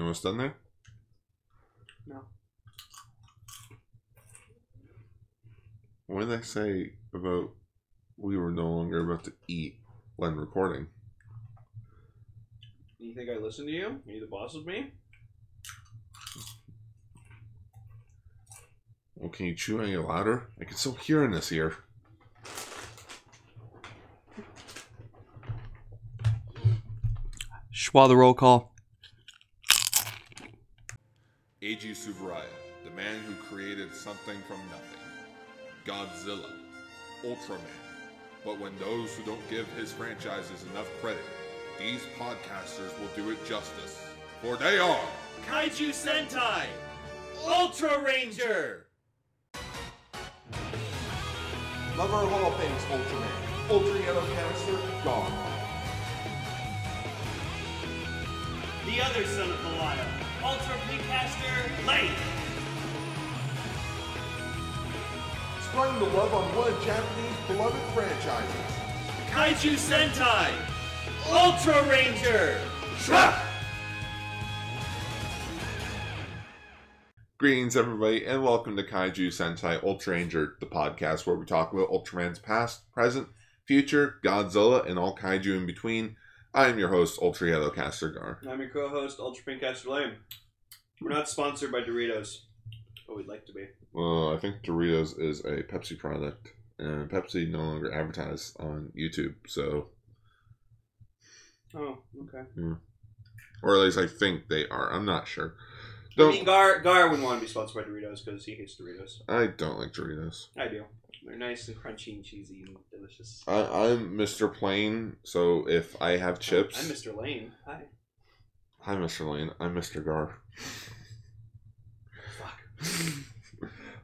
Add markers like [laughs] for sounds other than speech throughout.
You almost done there? No. What did I say about we were no longer about to eat when recording? You think I listen to you? Are you the boss of me? Well, can you chew any louder? I can still hear in this ear. Schwa the roll call. Something from nothing. Godzilla, Ultraman. But when those who don't give his franchises enough credit, these podcasters will do it justice. For they are Kaiju Sentai! Ultra Ranger! Love our Hall of Fame's Ultraman. Ultra Yellow Caster, gone. The other son of Belial, Ultra Pinkcaster, Lane! Sprung the love on one of Japanese beloved franchises. Kaiju Sentai! Ultra Ranger! Shra! Greetings, everybody, and welcome to Kaiju Sentai Ultra Ranger, the podcast where we talk about Ultraman's past, present, future, Godzilla, and all kaiju in between. I am your host, Ultra Yellow Caster Gar. I'm your co-host, Ultra Pinkcaster Lane. We're not sponsored by Doritos, but we'd like to be. Well, I think Doritos is a Pepsi product, and Pepsi no longer advertise on YouTube, so, Oh, okay. Hmm. or at least I think they are. I'm not sure. I Don't, mean, Gar Gar wouldn't want to be sponsored by Doritos because he hates Doritos. I don't like Doritos. I do. They're nice and crunchy and cheesy and delicious. I, I'm Mr. Plain, so if I have chips, I'm Mr. Lane. Hi. hi, Mr. Lane. I'm Mr. Gar. [laughs]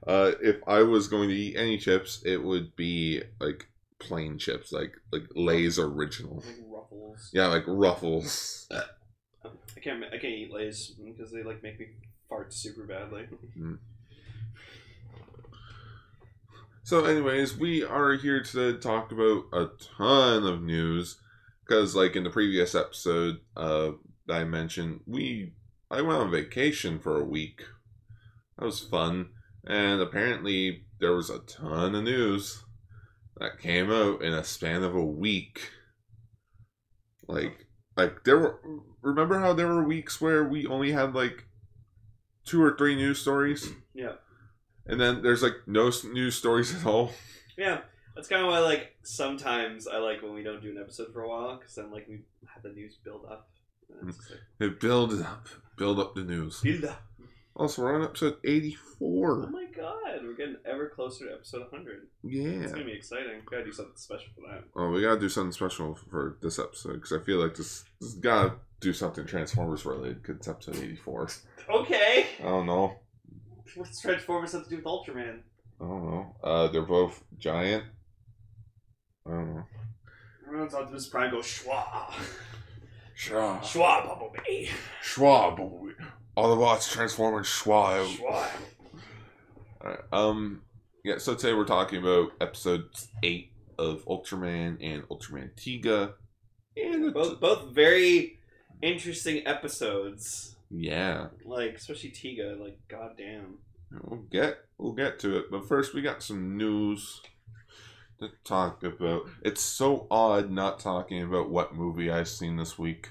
Uh, if I was going to eat any chips, it would be like plain chips, like like Lay's original. Like Ruffles. Yeah, like Ruffles. I can't. I can't eat Lay's because they like make me fart super badly. So, anyways, we are here to talk about a ton of news because, like in the previous episode, uh, that I mentioned we I went on vacation for a week. That was fun, and apparently there was a ton of news that came out in a span of a week. Like, like there were. Remember how there were weeks where we only had like two or three news stories? [clears throat] Yeah. And then there's like no news stories at all. Yeah. That's kind of why, like, sometimes I like when we don't do an episode for a while because then, like, we have the news build up. Mm. Just like, It build it up, build up the news. build up. Also, we're on episode 84. Oh my god, we're getting ever closer to episode 100. Yeah. It's gonna be exciting. We Gotta do something special for that. Oh, we gotta do something special for this episode because I feel like this, this gotta do something Transformers related because it's episode 84. Okay. I don't know. What's Transformers have to do with Ultraman? I don't know. Uh, they're both giant. I don't know. Everyone's Optimus Prime goes schwa. Schwa. Schwa, Bumblebee. Schwa. Autobots transform into Schwa. Alright, um, yeah, so today we're talking about episode 8 of Ultraman and Ultraman Tiga. And Both, both very interesting episodes. yeah, Like, especially Tiga. Like, goddamn. we'll get we'll get to it, but first we got some news to talk about. It's so odd not talking about what movie I've seen this week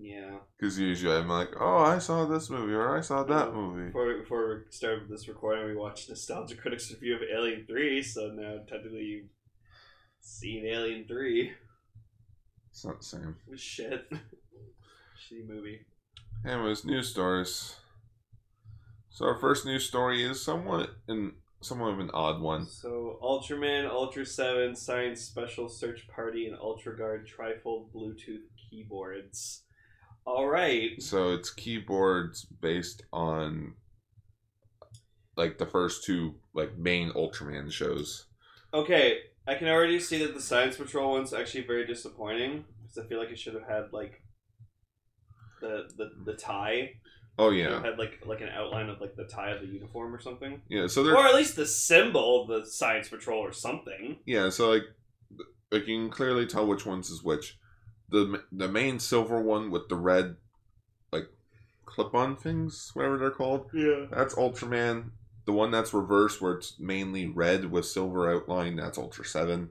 Yeah. because usually I'm like, oh, I saw this movie or I saw that movie. Before, before we started this recording, we watched Nostalgia Critics review of Alien 3, so now technically you've seen Alien 3. It's not the same. [laughs] Shit. Shitty movie. Anyways, news stories. So our first news story is somewhat in somewhat of an odd one. So, Ultraman, Ultra 7, Science Special Search Party, and Ultra Guard trifold Bluetooth keyboards. Alright. So it's keyboards based on like the first two like main Ultraman shows. Okay, I can already see that the Science Patrol one's actually very disappointing because I feel like it should have had like the the, the tie. Oh It yeah, had like like an outline of like the tie of the uniform or something, yeah. So or at least the symbol of the Science Patrol or something. yeah. So like like you can clearly tell which ones is which. The the main silver one with the red like clip-on things, whatever they're called. Yeah. That's Ultraman. The one that's reversed, where it's mainly red with silver outline, that's Ultra Seven.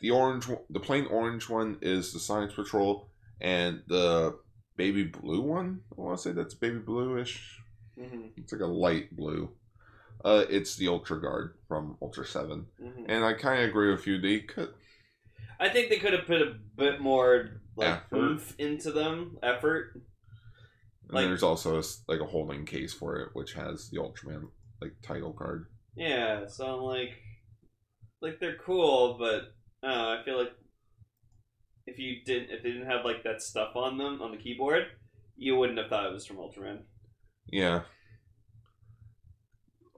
The orange, the plain orange one is the Science Patrol, and the baby blue one. I want to say that's baby bluish. hmm It's like a light blue. Uh, it's the Ultra Guard from Ultra Seven, hmm and I kind of agree with you. They could, I think they could have put a bit more like Effort. oomph into them. Effort. and Like- there's also a like a holding case for it, which has the Ultraman like title card. Yeah. So I'm like, like they're cool, but I I feel like if you didn't, if they didn't have like that stuff on them on the keyboard, you wouldn't have thought it was from Ultraman. Yeah.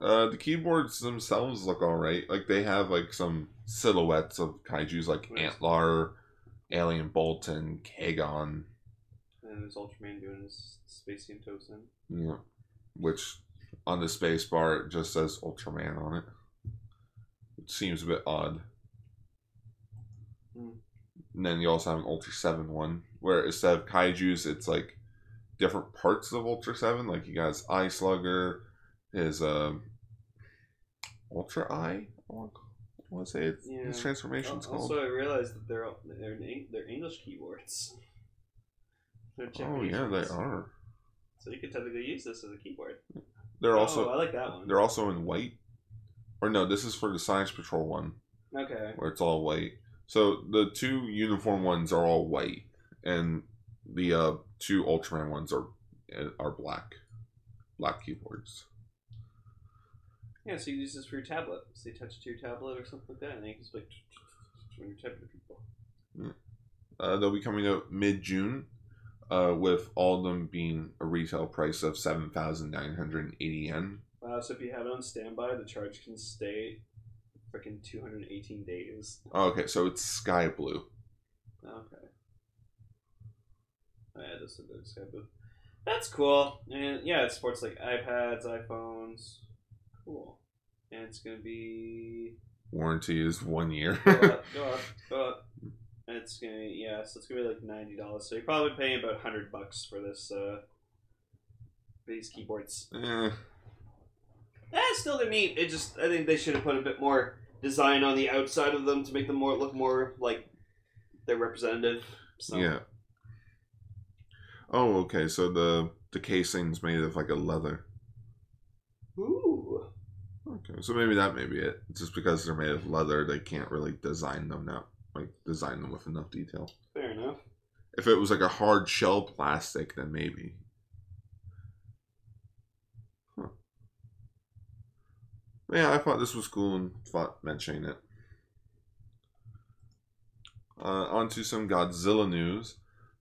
Uh, the keyboards themselves look alright. Like they have like some silhouettes of kaiju's like Nice. Antlar, Alien Baltan, Kagon, And there's Ultraman doing his space team Tosin. you know, which on the space bar it just says Ultraman on it. It seems a bit odd. Hmm. And then you also have an Ultra 7 one, where instead of kaiju's, it's like different parts of Ultra 7. Like you got his Eye Slugger, his um, Ultra Eye, I want to say it's, his transformation's Al- called. Also, I realized that they're they're in they're English keyboards. [laughs] They're Oh, yeah, they are. So you could technically use this as a keyboard. They're oh, also I like that one. they're also in white. Or no, this is for the Science Patrol one. Okay. where it's all white. So the two uniform ones are all white, and the uh, two Ultraman ones are are black, black keyboards. Yeah, so you use this for your tablet. So you touch it to your tablet or something like that, and then you can just like when you're typing to people. Uh, they'll be coming out mid June, uh, with all of them being a retail price of seven thousand nine hundred eighty yen. Wow, so if you have it on standby, the charge can stay freaking 218 days. Oh, okay, so it's sky blue. Okay. Oh, yeah, this is a Sky Blue. That's cool. And yeah, it supports like iPads, iPhones. Cool. And it's gonna be Warranty is one year. go up, go up, go up. And it's gonna yeah, so it's gonna be like ninety dollars. So you're probably paying about hundred bucks for this uh these keyboards. Yeah. Eh, still they're neat. It just I think they should have put a bit more design on the outside of them to make them more look more like they're representative. So yeah. Oh, okay. So the the casing's made of like a leather. Ooh. Okay, so maybe that may be it. Just because they're made of leather, they can't really design them now, like design them with enough detail. Fair enough. If it was like a hard shell plastic, then maybe. Huh. Yeah, I thought this was cool and thought mentioning it. Uh, on to some Godzilla news.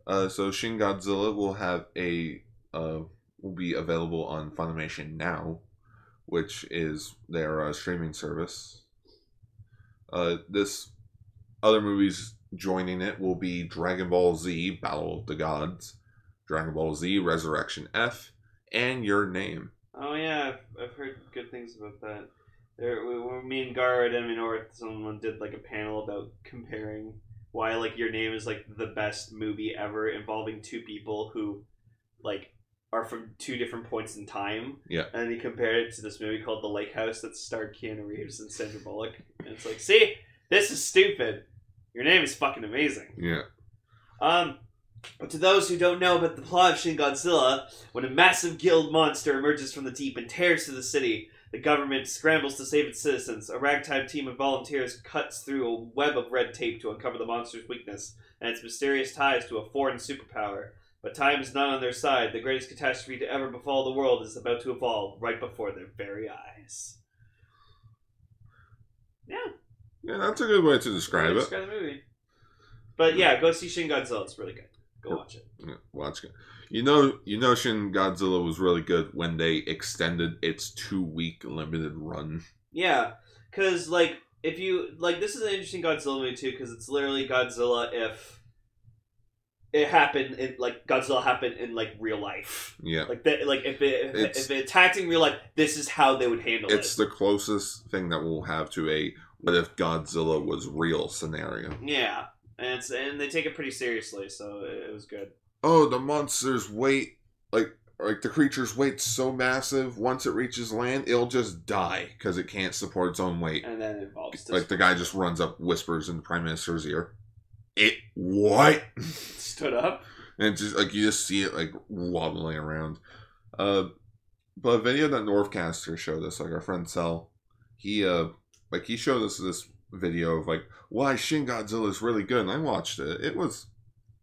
Uh, so Shin Godzilla will have a uh, will be available on Funimation now, which is their uh, streaming service. Uh, this other movies joining it will be Dragon Ball Z Battle of the Gods, Dragon Ball Z Resurrection F, and Your Name. Oh yeah, I've, I've heard good things about that. There, we- me and Gar at Anime North, someone did like a panel about comparing why like Your Name is like the best movie ever, involving two people who like are from two different points in time. Yeah. And he compared it to this movie called The Lake House that starred Keanu Reeves and Sandra Bullock, and it's like, see, this is stupid. Your Name is fucking amazing. Yeah. Um, but to those who don't know about the plot of Shin Godzilla, when a massive guild monster emerges from the deep and tears through the city, the government scrambles to save its citizens. A ragtime team of volunteers cuts through a web of red tape to uncover the monster's weakness and its mysterious ties to a foreign superpower. But time is not on their side. The greatest catastrophe to ever befall the world is about to evolve right before their very eyes. Yeah, Yeah, that's a good way to describe it. Describe the movie. But yeah, go see Shin Godzilla. It's really good. Go watch it. Yeah, watch it. You know, you know, Shin Godzilla was really good when they extended its two week limited run. Yeah, because like if you like, this is an interesting Godzilla movie too, because it's literally Godzilla if it happened in like Godzilla happened in like real life. Yeah, Like that, like if it It's- if it attacked in real life, this is how they would handle it's it. It's the closest thing that we'll have to a "what if Godzilla was real" scenario. yeah, and it's and they take it pretty seriously, so it, it was good. Oh, the monster's weight, like like the creature's weight's so massive. Once it reaches land, it'll just die because it can't support its own weight. And then it Like the guy just runs up, whispers in the prime minister's ear. It what? stood up. and just like you just see it like wobbling around. Uh, but a video that Northcaster showed us, like our friend Cell, he uh, like he showed us this video of like why Shin Godzilla is really good, and I watched it. It was,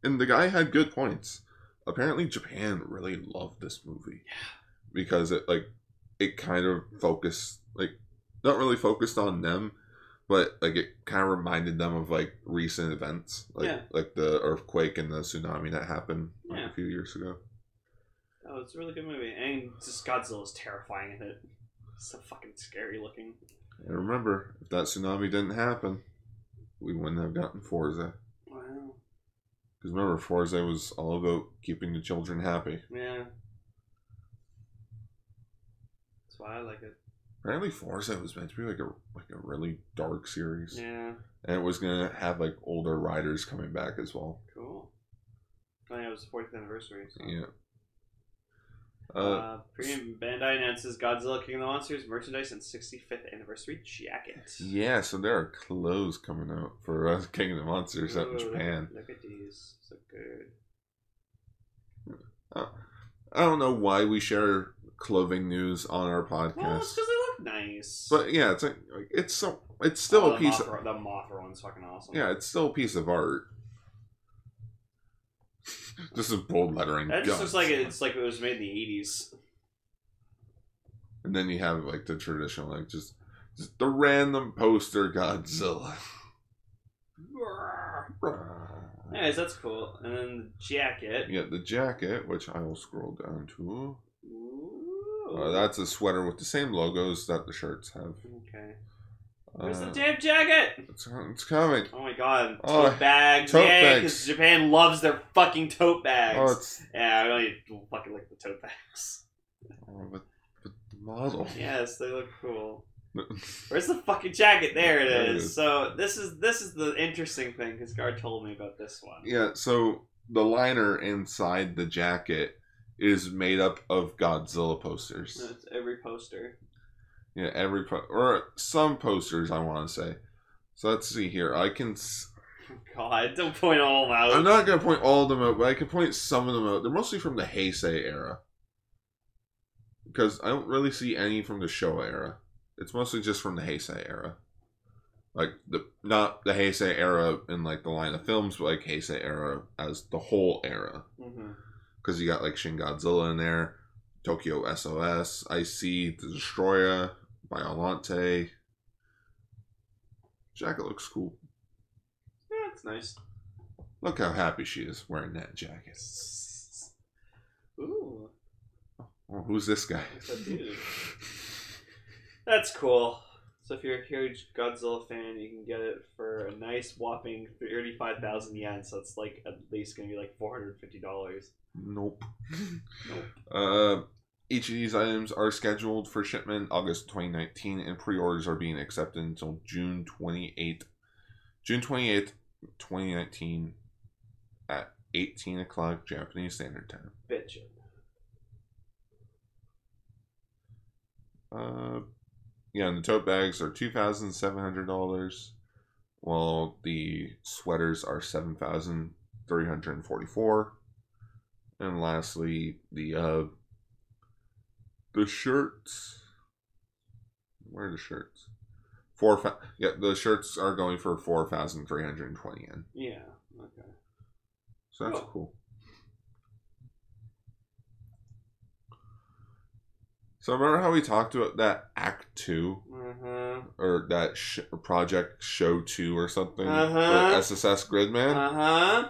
and the guy had good points. Apparently, Japan really loved this movie because it like it kind of focused like not really focused on them but like it kind of reminded them of like recent events like Yeah. like the earthquake and the tsunami that happened like, Yeah. a few years ago Oh, it's a really good movie. And just is terrifying in it. It's so fucking scary looking. and remember if that tsunami didn't happen we wouldn't have gotten Fourze Wow. because remember Fourze was all about keeping the children happy Yeah. That's why I like it. Apparently Fourze was meant to be like a like a really dark series Yeah. and it was gonna have like older riders coming back as well Cool. Oh yeah, it was the 40th anniversary. So. yeah uh, Uh, Premium Bandai announces Godzilla King of the Monsters merchandise and 65th anniversary jacket. Yeah, so there are clothes coming out for uh, [laughs] King of the Monsters out in Japan. Look, look at these. So good. I don't know why we share clothing news on our Well, it's podcast, look nice. but yeah, it's like like, it's so it's still Oh, a piece. the Of, the Mothra one's fucking awesome. yeah, it's still a piece of art. [laughs] this is bold lettering. That just looks like it, it's like it was made in the 80s. And then you have like the traditional, like just, just the random poster Godzilla. Anyways, that's cool. And then the jacket. You get the jacket, which I will scroll down to. Uh, that's a sweater with the same logos that the shirts have. okay. Where's Uh, the damn jacket? It's, it's coming. Oh my god. Oh, Tote bags. tote yeah, because Japan loves their fucking tote bags. Oh, it's yeah, I really fucking like the tote bags. oh, but, but the model. Yes, they look cool. [laughs] Where's the fucking jacket? There it There it is. is. So this is this is the interesting thing because Gar told me about this one. yeah, so the liner inside the jacket is made up of Godzilla posters. That's every poster. Yeah, every po- or some posters, I want to say. So let's see here. I can. S- God, don't point all of them out. I'm not gonna point all of them out, but I can point some of them out. They're mostly from the Heisei era, because I don't really see any from the Showa era. It's mostly just from the Heisei era, like the not the Heisei era in like the line of films, but like Heisei era as the whole era. hmm Because you got like Shin Godzilla in there, Tokyo SOS, I see the Destroyer, Biolante. Jacket looks cool. Yeah, it's nice. Look how happy she is wearing that jacket. [laughs] Ooh, Oh, who's this guy? that? [laughs] That's cool. So if you're a huge Godzilla fan, you can get it for a nice whopping thirty-five thousand yen. So it's like at least gonna be like four hundred fifty dollars. Nope. [laughs] Nope. Uh, each of these items are scheduled for shipment August 2019, and pre-orders are being accepted until June 28th. June 28th, 2019, at 18 o'clock Japanese Standard Time. Bitch. Uh, yeah, and the tote bags are two thousand seven hundred dollars, while the sweaters are seven thousand three hundred and forty-four. And lastly, the uh, the shirts. Where are the shirts? Four. Fa- yeah, the shirts are going for four thousand three hundred and twenty yen. Yeah. Okay. So that's Cool. cool. So remember how we talked about that Act Two Uh huh. or that sh- project Show Two or something Uh-huh. for SSS Gridman? Uh huh.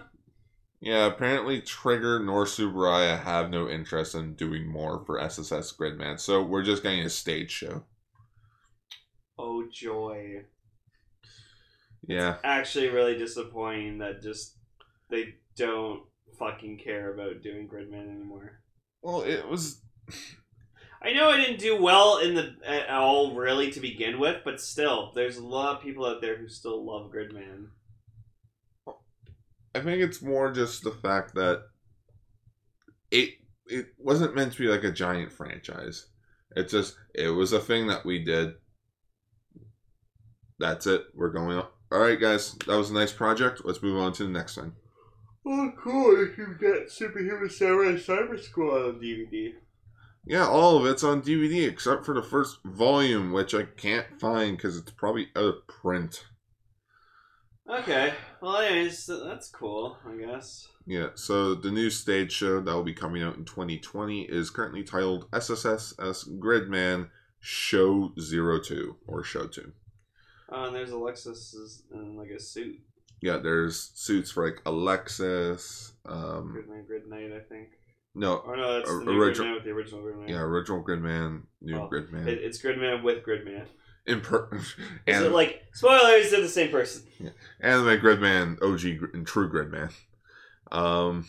Yeah, apparently Trigger nor Tsuburaya have no interest in doing more for SSS Gridman, so we're just getting a stage show. Oh joy. Yeah, Actually, really disappointing that just they don't fucking care about doing Gridman anymore. well, it was. I know I didn't do well in the at all really to begin with, but still, there's a lot of people out there who still love Gridman. I think it's more just the fact that it it wasn't meant to be like a giant franchise. It's just it was a thing that we did. That's it. We're going on. All right, guys. That was a nice project. Let's move on to the next one. Oh, cool! If You've got Superhero Samurai Cyber Squad on DVD. Yeah, all of it's on DVD except for the first volume, which I can't find because it's probably out of print. Okay. Well, anyways, that's cool. I guess. Yeah, so the new stage show that will be coming out in 2020 is currently titled SSSS Gridman Show 02 or Show 2. Oh, and there's Alexis in like a suit. Yeah, there's suits for like Alexis. Um, Grid Knight, Grid Knight, I think. no, Or no, that's Or- the new original- Gridman with the original Gridman. yeah, original Gridman, new Well, Gridman. It, it's Gridman with Gridman. In per- [laughs] Is and it like spoilers? They're the same person. Yeah. anime Gridman, OG and true Gridman. Um,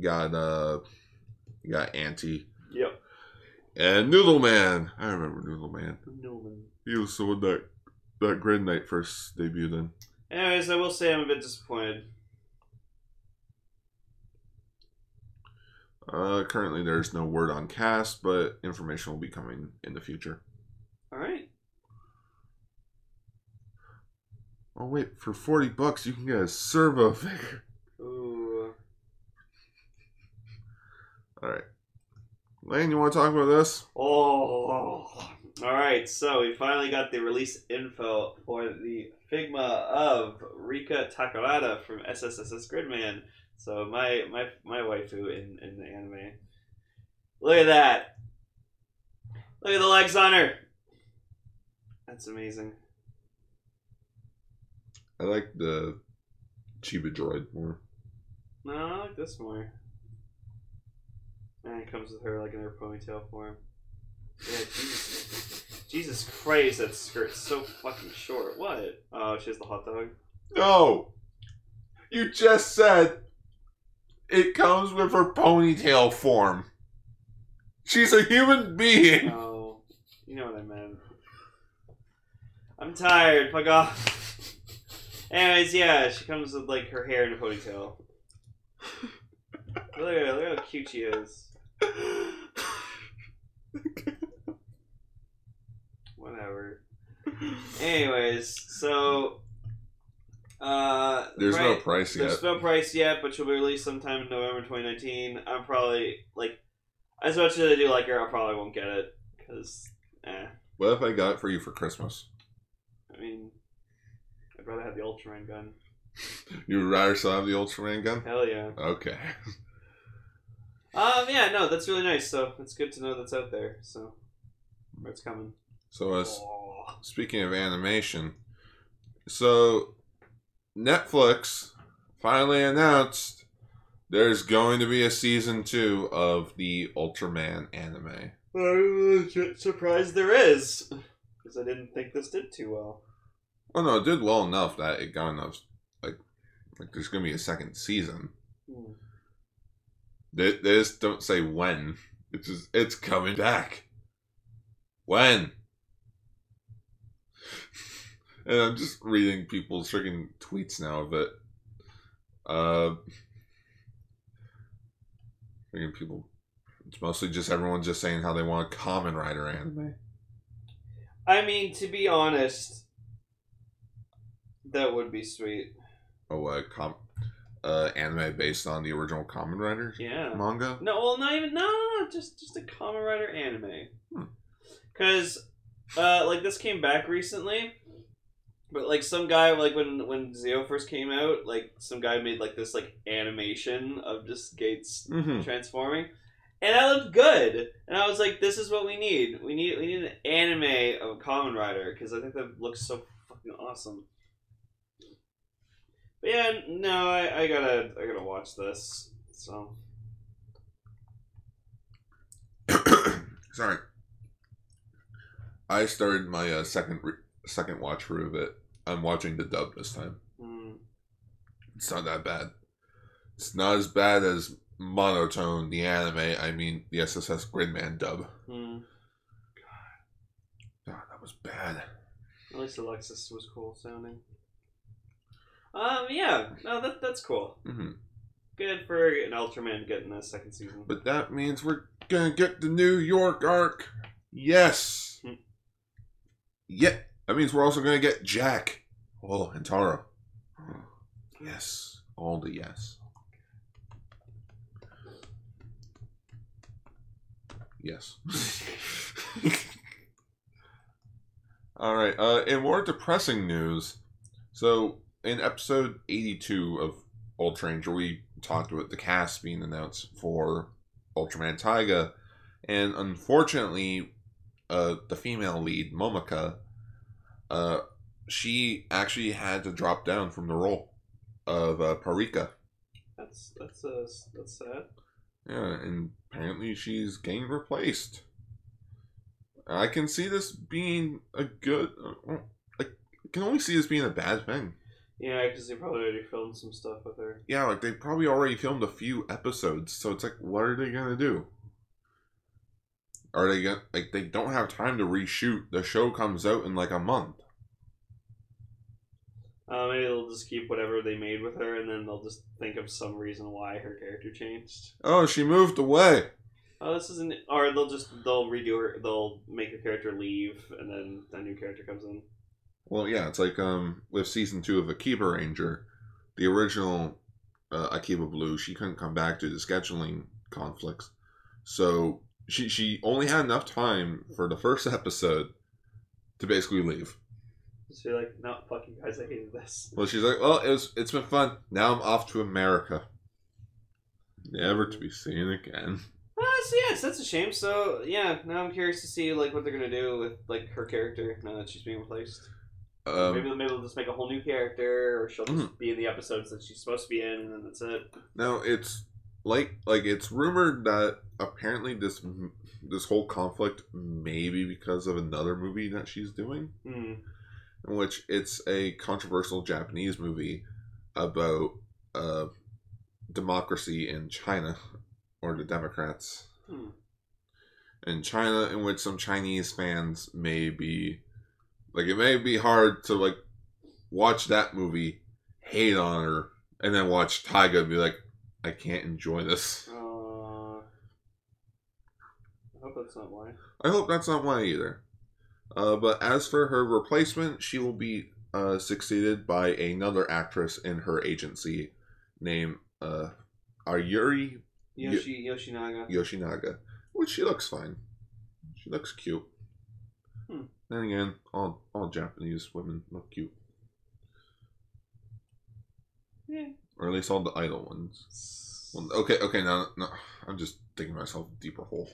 got uh, got Anti Yep. and Noodle Man. I remember Noodle Man. No man. He was the one that that Grid Knight first debuted in. Anyways, I will say I'm a bit disappointed. Uh, currently, there's no word on cast, but information will be coming in the future. All right. Oh wait, for forty bucks you can get a servo figure. Ooh. All right, Lane, you want to talk about this? Oh. All right. So we finally got the release info for the Figma of Rika Takarada from SSSS Gridman. So my my my waifu in in the anime. Look at that. Look at the legs on her. That's amazing. I like the Chiba droid more. No, I like this more. And it comes with her like in her ponytail form. Yeah, Jesus. [laughs] Jesus Christ, that skirt's so fucking short. What? Oh, she has the hot dog. No, you just said it comes with her ponytail form. She's a human being. Oh, you know what I meant. I'm tired. Fuck off. Anyways, yeah, she comes with like her hair in a ponytail. [laughs] Look at her, look how cute she is. Whatever. Anyways, so uh There's right- no price yet. There's no price yet, but she'll be released sometime in November 2019. I'm probably like, as much as I do like her, I probably won't get it because, eh. What if I got it for you for Christmas? I mean, I'd rather have the Ultraman gun. [laughs] You would rather still have the Ultraman gun? Hell yeah. Okay. Um, yeah, no, that's really nice. So it's good to know that's out there. So it's coming. So, Oh. speaking of animation, so Netflix finally announced there's going to be a season two of the Ultraman anime. I'm surprised there is because I didn't think this did too well. Oh no, it did well enough that it got enough. Like, like there's gonna be a second season. Hmm. They, they just don't say when. It's just it's coming back. When? [laughs] And I'm just reading people's freaking tweets now of it. Uh, freaking people. It's mostly just everyone just saying how they want a Kamen Rider anime. I mean, to be honest, that would be sweet. Oh, uh, com- uh, anime based on the original Kamen Rider Yeah. manga. No, well, not even no, no, no just just a Kamen Rider anime. Hmm. Because, uh, like this came back recently, but like some guy like when when Zi-O first came out, like some guy made like this like animation of just Geiz Mm-hmm. transforming, and that looked good. And I was like, this is what we need. We need we need an anime of Kamen Rider because I think that looks so fucking awesome. But yeah, no, I, I gotta I gotta watch this. So. [coughs] Sorry. I started my uh, second re- second watch through of it. I'm watching the dub this time. hmm. It's not that bad. It's not as bad as Monotone, the anime. I mean, the SSS Gridman dub. Hmm. God, that was bad. At least Alexis was cool sounding. Um, yeah, no, that that's cool. hmm good for an Ultraman getting a second season. But that means we're gonna get the New York arc. Yes. Hmm. Yeah. That means we're also gonna get Jack. Oh, and Tara. Yes. All the yes. Yes. [laughs] [laughs] All right. Uh, in more depressing news, so in episode 82 of Ultra Ranger, we talked about the cast being announced for Ultraman Taiga, and unfortunately, uh, the female lead, Momoka, uh, she actually had to drop down from the role of uh, Pirika. That's that's uh, that's sad. Yeah, and apparently she's getting replaced. I can see this being a good. Uh, I can only see this being a bad thing. Yeah, because they probably already filmed some stuff with her. Yeah, like they probably already filmed a few episodes, so it's like, what are they gonna do? Are they gonna like they don't have time to reshoot? The show comes out in like a month. Uh, maybe they'll just keep whatever they made with her, and then they'll just think of some reason why her character changed. Oh, she moved away. Oh, this isn't. Or they'll just they'll redo her. They'll make a character leave, and then a new character comes in. Well, yeah, it's like um with season two of Akiba Ranger, the original uh, Akiba Blue, she couldn't come back due to scheduling conflicts, so she she only had enough time for the first [laughs] episode to basically leave. Just be like, no, fuck you guys, I hated this. Well, she's like, well, it was it's been fun. Now I'm off to America, never to be seen again. Uh, so yes, that's a shame. So yeah, now I'm curious to see like what they're gonna do with like her character now that she's being replaced. Um, maybe maybe they'll just make a whole new character, or she'll just Mhm. be in the episodes that she's supposed to be in, and then that's it. Now it's like like it's rumored that apparently this this whole conflict may be because of another movie that she's doing, Hmm. in which it's a controversial Japanese movie about uh, democracy in China or the Democrats Hmm. in China, in which some Chinese fans may be like it may be hard to like watch that movie, hate on her, and then watch Taiga and be like, I can't enjoy this. Uh, I hope that's not why. I hope that's not why either. Uh, but as for her replacement, she will be uh, succeeded by another actress in her agency named uh, Ayuri Yoshi Yoshinaga. Yoshinaga, which she looks fine. She looks cute. Then again, all all Japanese women look cute, Yeah. or at least all the idol ones. Well, okay, okay, now no, I'm just digging myself a deeper hole.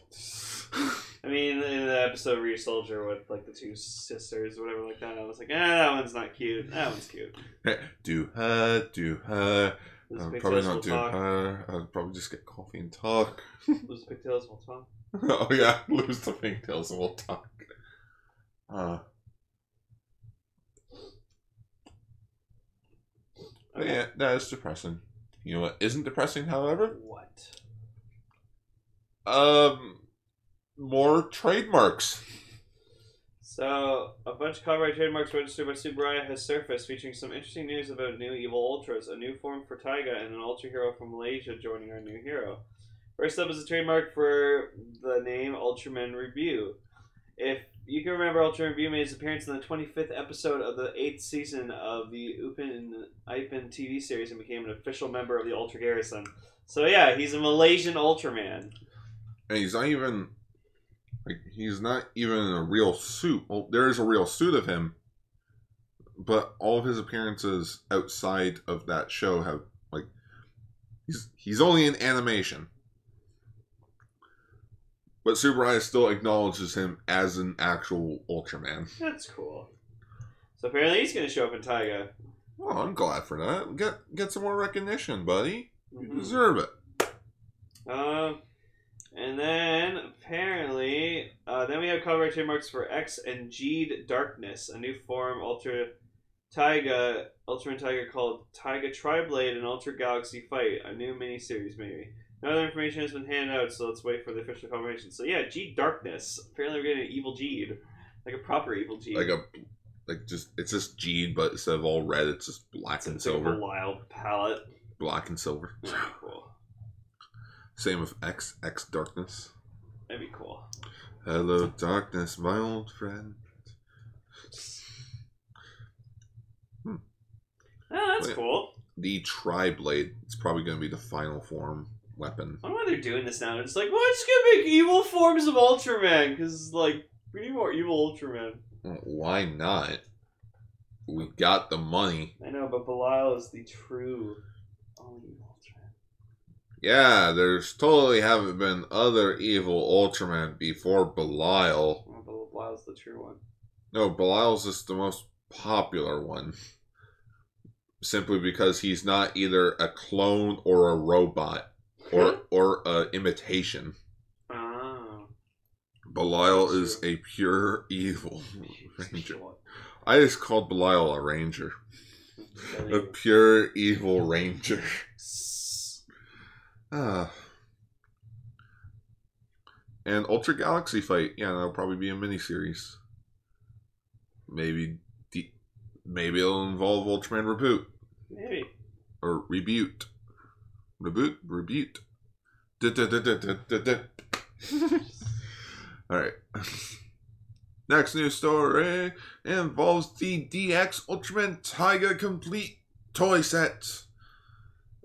I mean, in the episode Rear Soldier with like the two sisters or whatever like that, I was like, ah, that one's not cute. That one's cute. [laughs] do her, do her. Those I'm probably not do talk. her. I'll probably just get coffee and talk. Those pigtails we'll talk. [laughs] oh yeah, lose the pigtails and we'll talk. Uh, Okay. yeah, that is depressing. You know what isn't depressing, however? What? Um, more trademarks. So, a bunch of copyright trademarks registered by Tsuburaya has surfaced, featuring some interesting news about new evil ultras, a new form for Taiga, and an ultra hero from Malaysia joining our new hero. First up is a trademark for the name Ultraman Ribut. If you can remember, Ultraman Ribut made his appearance in the 25th episode of the 8th season of the Upin Ipin TV series and became an official member of the Ultra Garrison. So, yeah, he's a Malaysian Ultraman. And he's not even like he's not even in a real suit. Well, there is a real suit of him, but all of his appearances outside of that show have like he's he's only in animation. But Tsuburaya still acknowledges him as an actual Ultraman. That's cool. So, apparently, he's going to show up in Taiga. Well, I'm glad for that. Get get some more recognition, buddy. You Mhm. deserve it. Um, and then apparently, uh, then we have copyright trademarks for X and Geed Darkness, a new form Ultra Taiga, Ultraman Taiga called Taiga Triblade and Ultra Galaxy Fight, a new miniseries maybe. No other information has been handed out, so let's wait for the official confirmation. So yeah, G Darkness. Apparently, we're getting an evil Geed, like a proper evil Geed. Like a like just it's just Geed, but instead of all red, it's just black it's and it's like a silver. wild palette. black and silver. That'd cool. Same with X, X Darkness. That'd be cool. Hello, darkness, my old friend. Hmm. Oh, that's Wait. cool. The Tri Blade. It's probably going to be the final form weapon. I wonder why they're doing this now. It's like, well, it's gonna make evil forms of Ultraman, because, like, we need more evil Ultraman. Well, Why not? We got the money. I know, but Belial is the true only evil Ultraman. Yeah, there's totally haven't been other evil Ultraman before Belial. But Belial's the true one. No, Belial's just the most popular one. Simply because he's not either a clone or a robot or or a imitation. Ah. Belial is a pure evil [laughs] ranger. I just called Belial a ranger. A pure evil ranger. [laughs] Ah. And Ultra Galaxy Fight, yeah, that'll probably be a miniseries. Maybe, de- maybe it'll involve Ultraman Ribut Maybe. or Reboot, Reboot, Reboot. All right. Next news story involves the DX Ultraman Taiga Complete toy set.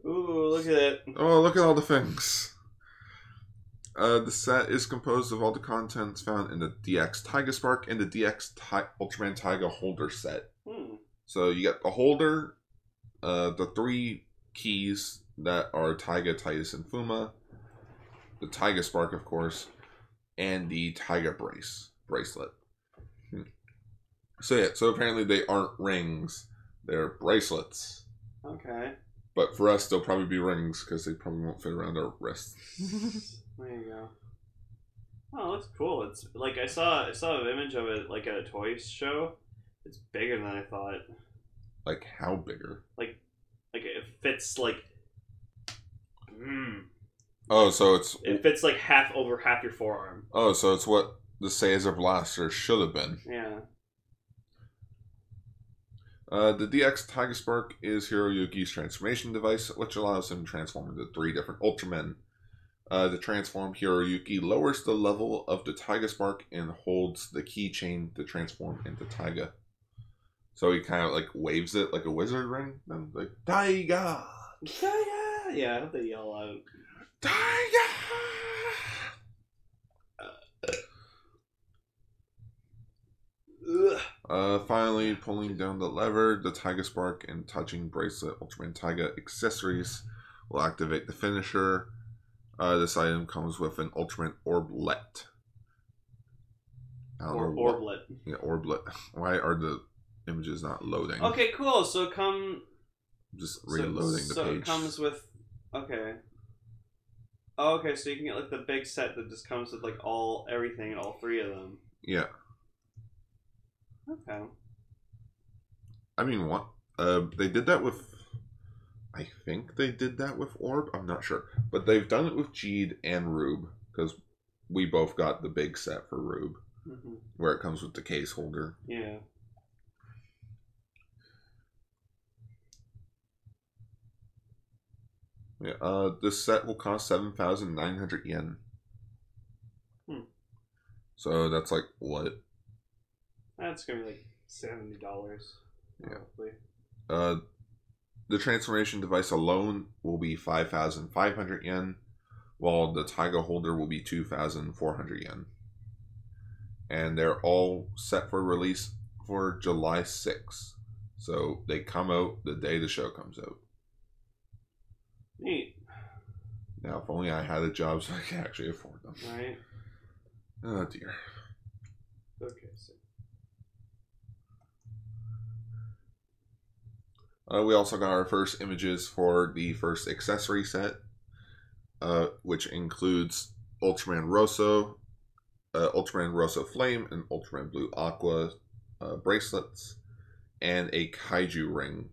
Ooh, look at it. Oh, look at all the things. Uh, the set is composed of all the contents found in the DX Taiga Spark and the DX Ti- Ultraman Taiga holder set. Hmm. So you got the holder, uh, the three keys that are Taiga, Titus, and Fuma, the Taiga Spark, of course, and the Taiga brace bracelet. Hmm. So yeah, so apparently they aren't rings; they're bracelets. Okay. But for us, they'll probably be rings because they probably won't fit around our wrists. [laughs] There you go. Oh, that's cool. It's like I saw I saw an image of it like at a toy show. It's bigger than I thought. Like how bigger? Like Like it fits like. Mm, Oh, so it's it fits like half over half your forearm. oh, so it's what the Caesar blaster should have been. Yeah. Uh, the DX Taiga Spark is Hiroyuki's transformation device, which allows him to transform into three different Ultramen. Uh, to transform, Hiroyuki lowers the level of the Taiga Spark and holds the keychain to transform into Taiga. So he kind of like waves it like a wizard ring, then like Taiga, Yeah, yeah, yeah. I hope they yell out. Uh, finally, pulling down the lever, the Taiga Spark and touching bracelet Ultraman Taiga accessories will activate the finisher. Uh, this item comes with an Ultraman Orblet. Or know what- orblet. Yeah, Orblet. Why are the images not loading? Okay, cool. So it come. Just so- reloading the so page. it comes with. Okay. Oh, okay. So you can get like the big set that just comes with like all everything, all three of them. Yeah. Okay. I mean, what? Uh, they did that with. I think they did that with Orb. I'm not sure, but they've done it with Geed and Rube because we both got the big set for Rube, hmm where it comes with the case holder. Yeah. Yeah. Uh, this set will cost seven thousand nine hundred yen. Hmm. So that's like what? That's gonna be like seventy dollars. Yeah. Probably. Uh, the transformation device alone will be 5,500 yen, while the Taiga holder will be 2,400 yen. And they're all set for release for July 6th. So they come out the day the show comes out. Neat. Now, if only I had a job so I could actually afford them. Right. Oh dear. Okay. So. Uh, we also got our first images for the first accessory set, uh, which includes Ultraman Rosso, uh, Ultraman Rosso Flame, and Ultraman Blue Aqua uh, bracelets, and a Kaiju ring.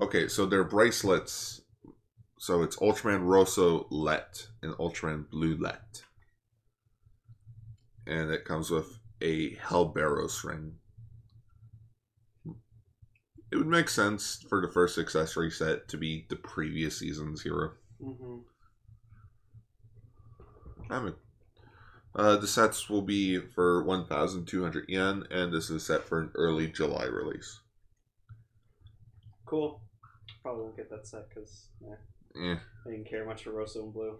Okay, so they're bracelets. So it's Ultraman Rosso Let and Ultraman Blue Let. And it comes with a Hellbarrows ring. it would make sense for the first accessory set to be the previous season's hero. Mm-hmm. I'm a, uh, the sets will be for 1,200 yen, and this is set for an early July release. Cool. Probably won't get that set because Eh. I didn't care much for Rosso and Blu.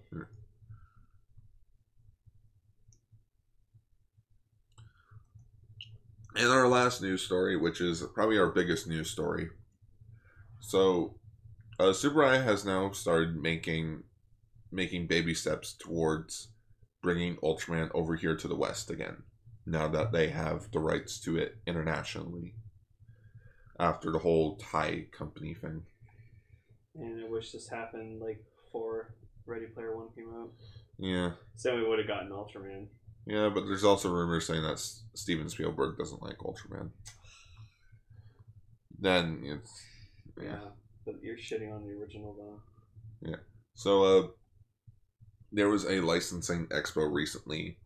And our last news story, which is probably our biggest news story. So, uh, Subaru has now started making making baby steps towards bringing Ultraman over here to the West again. Now that they have the rights to it internationally, after the whole Thai company thing. And I wish this happened like before Ready Player One came out. Yeah, So we would have gotten Ultraman. yeah, but there's also rumors saying that S- Steven Spielberg doesn't like Ultraman. Then it's Yeah. But you're shitting on the original though. Yeah. So, uh, there was a licensing expo recently.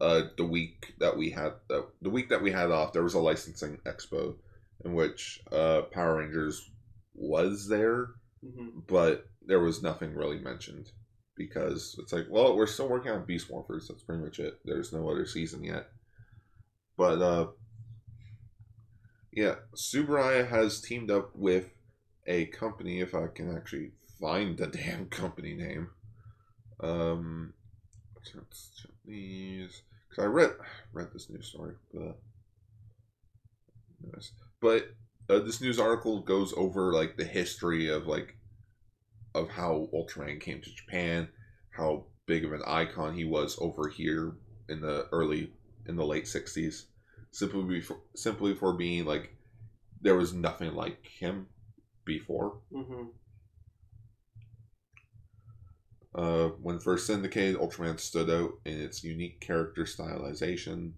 Uh, the week that we had uh, the week that we had off, there was a licensing expo in which uh, Power Rangers was there, Mm-hmm. but there was nothing really mentioned because it's like, well, we're still working on Beast Morphers. That's pretty much it. There's no other season yet. But uh, yeah, Tsuburaya has teamed up with a company. If I can actually find the [laughs] damn company name, um, these because I read read this news story, but but uh, this news article goes over like the history of like of how Ultraman came to Japan, how big of an icon he was over here in the early in the late '60s, simply for, simply for being like there was nothing like him before. Mm-hmm. Uh, when first syndicated, Ultraman stood out in its unique character stylization.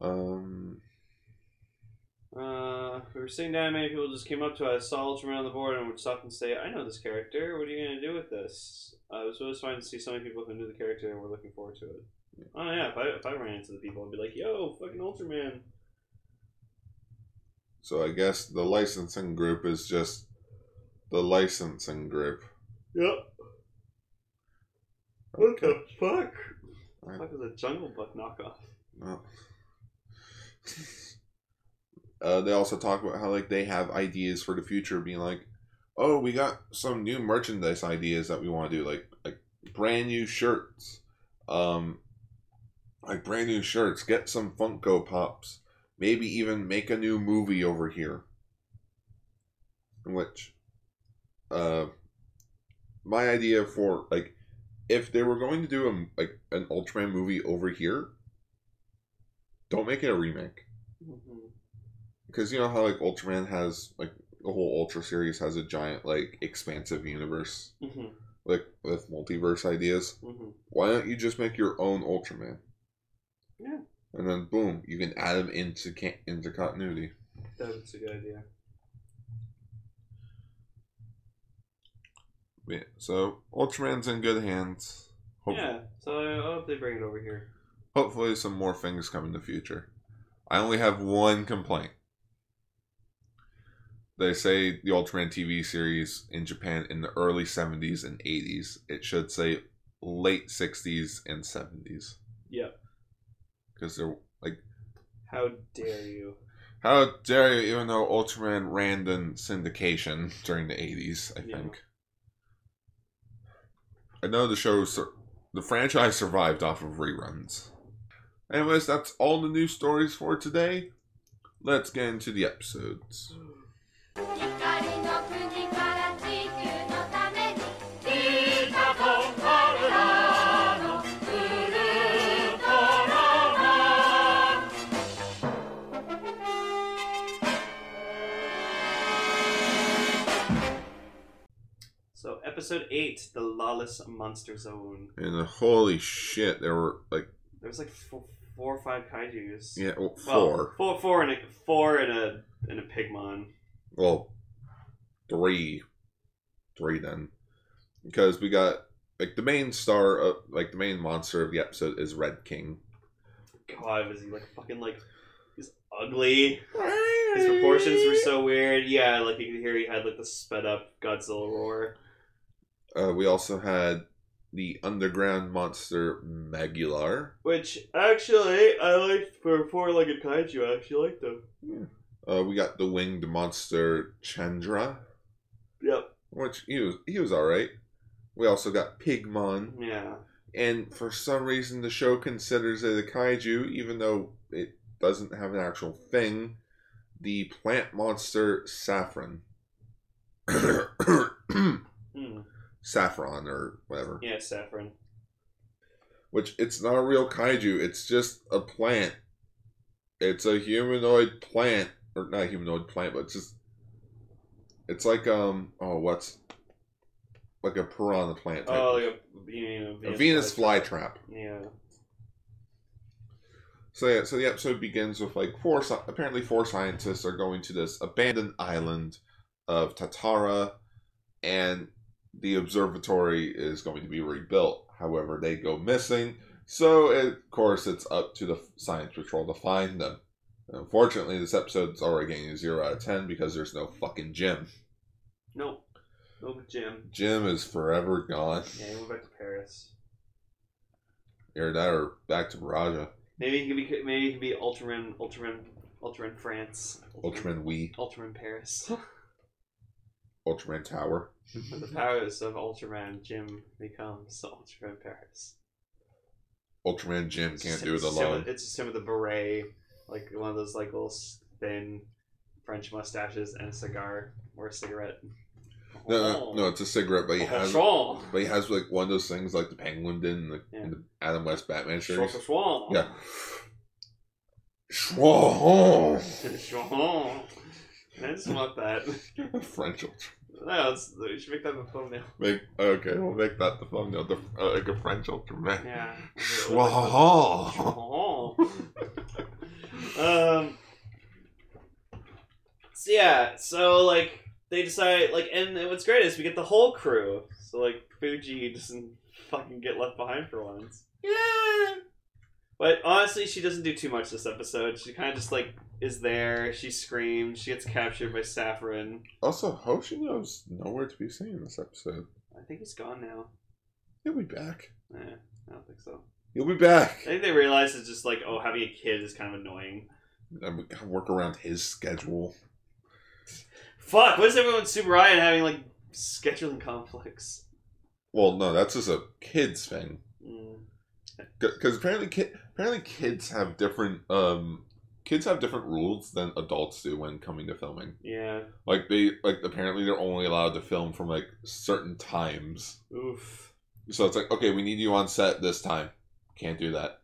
Um, Uh, we were sitting down, many people just came up to us, saw Ultraman on the board, and would stop and say, I know this character, what are you going to do with this? Uh, it was always fun to see so many people who knew the character and were looking forward to it. Oh, yeah, if I, if I ran into the people, I'd be like, yo, fucking Ultraman. so I guess the licensing group is just the licensing group. Yep. What the fuck? Right. Fuck is a Jungle Book knockoff? No. Uh, they also talk about how like they have ideas for the future, being like, "Oh, we got some new merchandise ideas that we want to do, like like brand new shirts, um, like brand new shirts. Get some Funko Pops. Maybe even make a new movie over here." Which, uh, my idea for like, if they were going to do a like an Ultraman movie over here, don't make it a remake Mm-hmm. because you know how like Ultraman has like the whole Ultra series has a giant like expansive universe Mm-hmm. like with multiverse ideas. Mm-hmm. Why don't you just make your own Ultraman? Yeah. And then boom, you can add him into can- into continuity. That's a good idea. Yeah, so Ultraman's in good hands. Hope- Yeah, so I hope they bring it over here. Hopefully, some more things come in the future. I only have one complaint. They say the Ultraman TV series in Japan in the early 70s and 80s. It should say late 60s and 70s. Yep. Because they're like, How dare you? how dare you, even though Ultraman ran in syndication [laughs] during the 80s, I Yeah. think. I know the show, the franchise survived off of reruns. Anyways, that's all the news stories for today. Let's get into the episodes. So, episode 8, The Lawless Monster Zone. And holy shit, there were like there was like four, four or five kaijus. yeah, well, Well, four. four, four, and a four and a and a pigmon. Well, three. Three then. Because we got, like, the main star, of, like, the main monster of the episode is Red King. God, was he like fucking like he's ugly. [laughs] His proportions were so weird. Yeah, like you could hear he had like the sped up Godzilla roar. Uh, we also had the underground monster Magular. Which actually I liked for four legged kaiju. I actually liked them. Uh, we got the winged monster Chandra, Yep. which he was he was all right. We also got Pigmon, Yeah. and for some reason the show considers it a kaiju, even though it doesn't have an actual thing. The plant monster Saffron. [coughs] [coughs] [coughs] Saffron or whatever. Yeah, saffron. Which it's not a real kaiju. It's just a plant. It's a humanoid plant, or not a humanoid plant, but it's just. It's like um oh what's like a piranha plant type. Oh, like a, you know, a Venus flytrap. Yeah. So yeah, so the episode begins with like four. Apparently, four scientists are going to this abandoned island of Tatara, and the observatory is going to be rebuilt. However, they go missing. So of course, it's up to the science patrol to find them. Unfortunately, this episode's already getting a zero out of ten because there's no fucking Jim. Nope. Nope, Jim. Jim is forever gone. Yeah, he went back to Paris. Either that or back to Raja. Maybe he could be. Maybe he could be Ultraman. Ultraman. Ultraman France. Ultraman Wii, Ultraman Paris. [laughs] Ultraman Tower. With [laughs] the powers of Ultraman, Jim becomes Ultraman Paris. Ultraman Jim can't just- do it it's him alone. with- It's just him with a beret, like one of those like little thin French mustaches and a cigar or a cigarette. No, Oh. no, no, it's a cigarette, but he oh, has, Schwall. but he has like one of those things like the Penguin did in the, Yeah. in the Adam West Batman Schwall. series. Schwall. Yeah. Schwah. [laughs] Schwall. I just want that. [laughs] French. Ultra- No, it's, you should make that the thumbnail. Make okay, we'll make that the thumbnail. The uh, like a French Ultraman. Yeah. Schwah. Schwall. um. So yeah, so like they decide like, and what's great is we get the whole crew. So like Fuji doesn't fucking get left behind for once. Yeah. But honestly, she doesn't do too much this episode. She kind of just like is there. She screams. She gets captured by Saffron. Also, Hoshino's nowhere to be seen in this episode. I think he's gone now. He'll be back. Eh, I don't think so. He'll be back. I think they realize it's just like, oh, having a kid is kind of annoying. Can work around his schedule. Fuck, what is everyone Super Ryan having like scheduling conflicts? Well, no, that's just a kids thing. Mm. Because apparently kid, apparently kids have different um kids have different rules than adults do when coming to filming Yeah. like they like apparently they're only allowed to film from like certain times Oof. so it's like okay we need you on set this time can't do that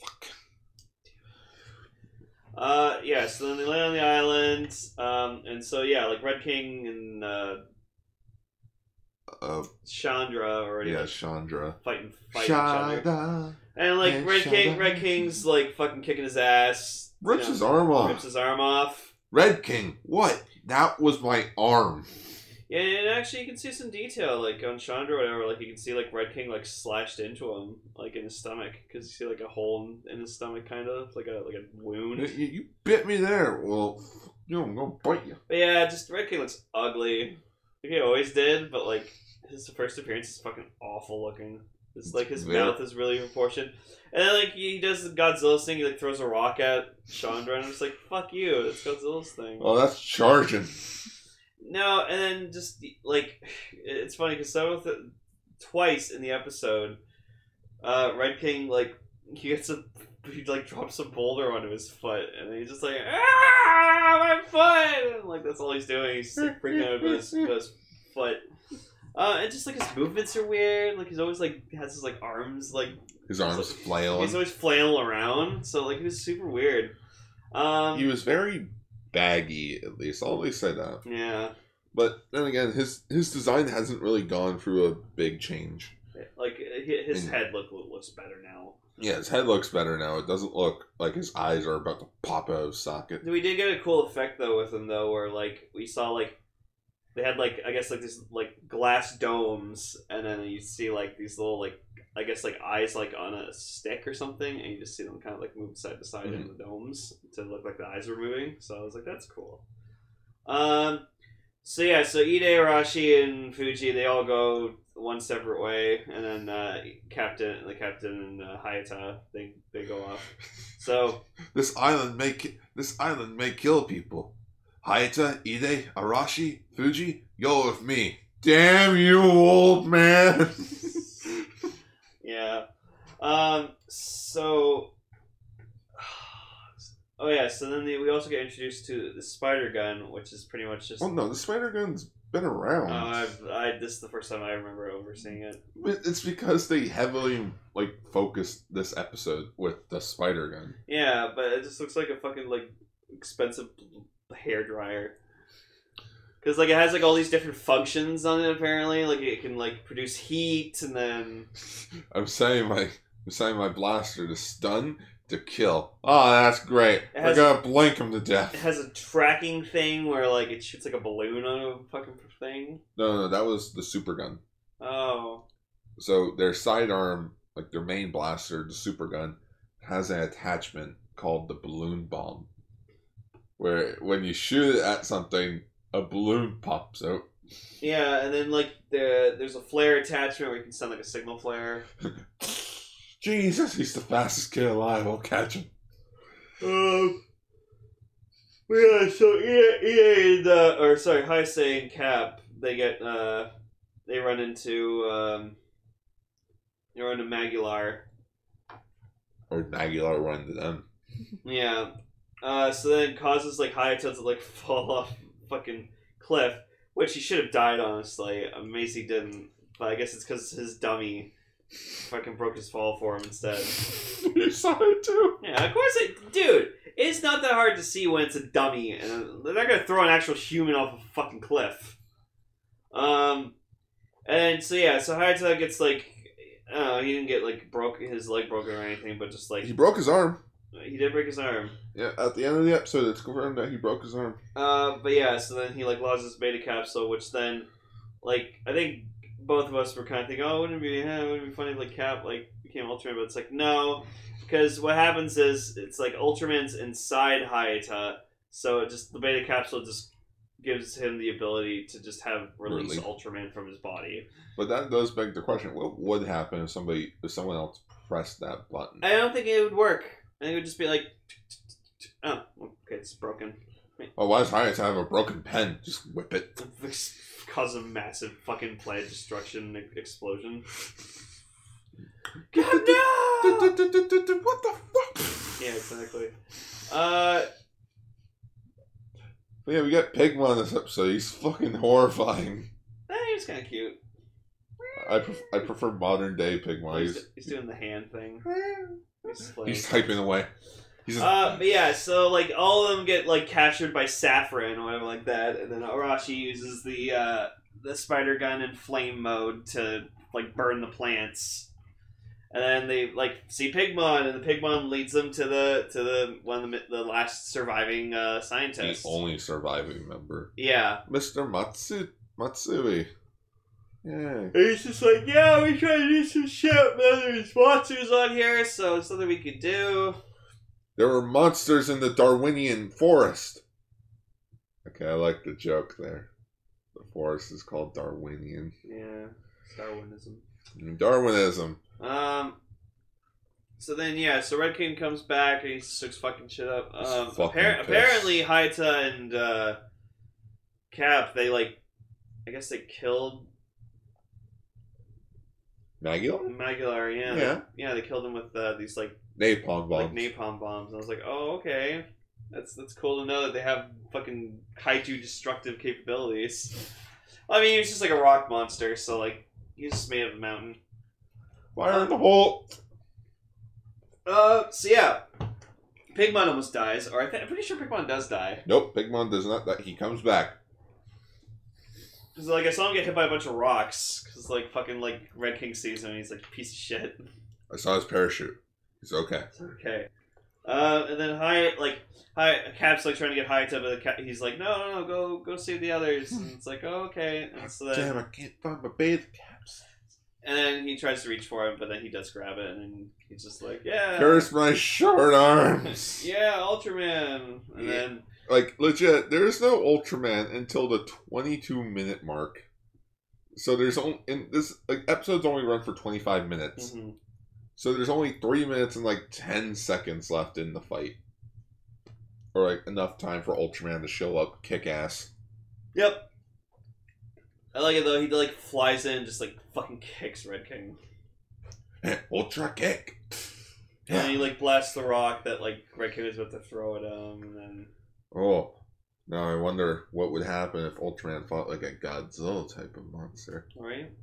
fuck Uh, yeah. So then they land on the island. Um, and so yeah, like Red King and uh, uh Chandra already yeah like, chandra fighting, fighting other. And like and Red King, Red King's like fucking kicking his ass. you rips know, his arm off rips his arm off. red king what that was my arm Yeah, and actually you can see some detail, like on Chandra or whatever. Like you can see like Red King like slashed into him, like in his stomach, because you see like a hole in, in his stomach, kind of like a like a wound. you, you bit me there well you know i'm gonna bite you But yeah, just Red King looks ugly. He always did, but like his first appearance is fucking awful looking. It's like his mouth is really proportioned. And then like he does the Godzilla thing, he like throws a rock at Chandra and I'm just like, fuck you, that's Godzilla's thing. oh that's charging No, and then just like it's funny because of the twice in the episode, uh, Red King like he gets a he like drops a boulder onto his foot and he's just like ah my foot and, like that's all he's doing he's like freaking out about his, about his foot. Uh, and just like his movements are weird. Like he's always like has his like arms like his arms flail. he's always flailing around. So like he was super weird. Um, he was very baggy at least i'll least say that yeah. but then again his his design hasn't really gone through a big change Like his And- head look looks better now. Yeah his head looks better now it doesn't look like his eyes are about to pop out of socket We did get a cool effect though with him though, where like we saw like they had like I guess like these like glass domes, and then you see like these little like I guess like eyes like on a stick or something, and you just see them kind of like move side to side in Mhm. the domes to look like the eyes were moving. So I was like, that's cool. Um, so yeah, so Ide, Arashi, and Fuji they all go one separate way, and then uh, Captain, the Captain, and uh, Hayata they they go off. So [laughs] This island may ki- this island may kill people. Hayata, Ide, Arashi, Fuji, go with me. Damn you, old man! [laughs] yeah, um, so. Oh yeah, so then the, we also get introduced to the spider gun, which is pretty much just oh no, the spider gun's been around. Oh, I've, I this is the first time I remember overseeing it. it's because they heavily like focused this episode with the spider gun. Yeah, but it just looks like a fucking like expensive hair dryer. Cause like it has like all these different functions on it. Apparently, like it can like produce heat and then [laughs] I'm saying my I'm saying my blaster to stun to kill. Oh, that's great. It We're gonna blink him to death. it has a tracking thing where like it shoots like a balloon on a fucking thing. No, no, that was the super gun. Oh, So their sidearm, like their main blaster, the super gun, has an attachment called the balloon bomb. Where when you shoot it at something, a balloon pops out. yeah, and then like the there's a flare attachment where you can send like a signal flare. [laughs] Jesus, he's the fastest kid alive. I'll catch him. Um, yeah, so EA, EA and, uh, or sorry, Heisei and Cap, they get, uh, they run into, um, they run into Magular. Or Aguilar run to them. Yeah. Uh, so then it causes, like, Hayata to, like, [laughs] fall off fucking cliff, which he should have died, honestly. He didn't, but I guess it's because his dummy fucking broke his fall for him instead. [laughs] you saw it too. Yeah, of course it, dude. It's not that hard to see when it's a dummy, and they're not gonna throw an actual human off a fucking cliff. Um, and so yeah, so Hayata gets like, oh, he didn't get like broke his leg broken or anything, but just like He broke his arm. he did break his arm. Yeah, at the end of the episode, it's confirmed that he broke his arm. Uh, but yeah, so then he like loses his beta capsule, which then, like, I think both of us were kind of thinking, oh, wouldn't it be, eh, wouldn't it be funny if like Cap like became Ultraman? But it's like no, because what happens is it's like Ultraman's inside Hayata, so it just the beta capsule just gives him the ability to just have release Really? Ultraman from his body. But that does beg the question: What would happen if somebody, if someone else pressed that button? I don't think it would work. I think it would just be like, oh, okay, it's broken. Oh, why does Hayata have a broken pen? Just whip it. Cause a massive fucking planet destruction e- explosion. God no! What the fuck? Yeah, exactly. Uh, Yeah, we got Pigma in this episode. He's fucking horrifying. eh, he was kind of cute. I pref- I prefer modern day Pigma. He's, He's he's doing the hand thing. [laughs] He's, he's typing away. Just, Uh, but yeah, so like all of them get like captured by Saffron or whatever like that, and then Arashi uses the uh, the spider gun in flame mode to like burn the plants, and then they like see Pigmon, and the Pigmon leads them to the to the one of the, the last surviving uh, the scientist. only surviving member, Yeah, Mister Matsu Matsui. Yeah. and he's just like, yeah, we try to do some shit, but there's monsters on here, so it's something we could do. There were monsters in the Darwinian forest. Okay, I like the joke there. The forest is called Darwinian. Yeah, Darwinism. Darwinism. Um. So then, yeah. So Red King comes back and he starts fucking shit up. Um, fucking appar- apparently, Hayata and uh, Cap, they like, I guess they killed Maggie? Magular. Yeah, Yeah. yeah. They killed him with uh, these like Napalm bombs. like napalm bombs. And I was like, oh, okay. That's that's cool to know that they have fucking kaiju destructive capabilities. I mean, he's just like a rock monster, so like he's just made of a mountain. Fire in the hole. Uh, so yeah, Pigmon almost dies, or I th- I'm pretty sure Pigmon does die. Nope, Pigmon does not. He comes back. Cause like I saw him get hit by a bunch of rocks, cause like fucking like Red King sees him, and he's like piece of shit. I saw his parachute. He's okay. It's okay. Uh, and then Hyatt like Hyatt, Cap's like trying to get Hyatt up, but Cap, he's like, no, no, no, go go save the others. And it's like, oh, okay. And so then Damn, I can't find my bathe caps. And then he tries to reach for him, but then he does grab it, and he's just like, "Yeah, Curse my short arms. [laughs] yeah, Ultraman." And Yeah. then Like legit, there's no Ultraman until the 22 minute mark. So there's only in this like episodes only run for 25 minutes. mhm. So there's only three minutes and like 10 seconds left in the fight, or like enough time for Ultraman to show up, kick ass. Yep. I like it though. He like flies in, and just like fucking kicks Red King, eh, Ultra kick. and he like blasts the rock that like Red King was about to throw at him, and then Oh, now I wonder what would happen if Ultraman fought like a Godzilla type of monster. right. [laughs]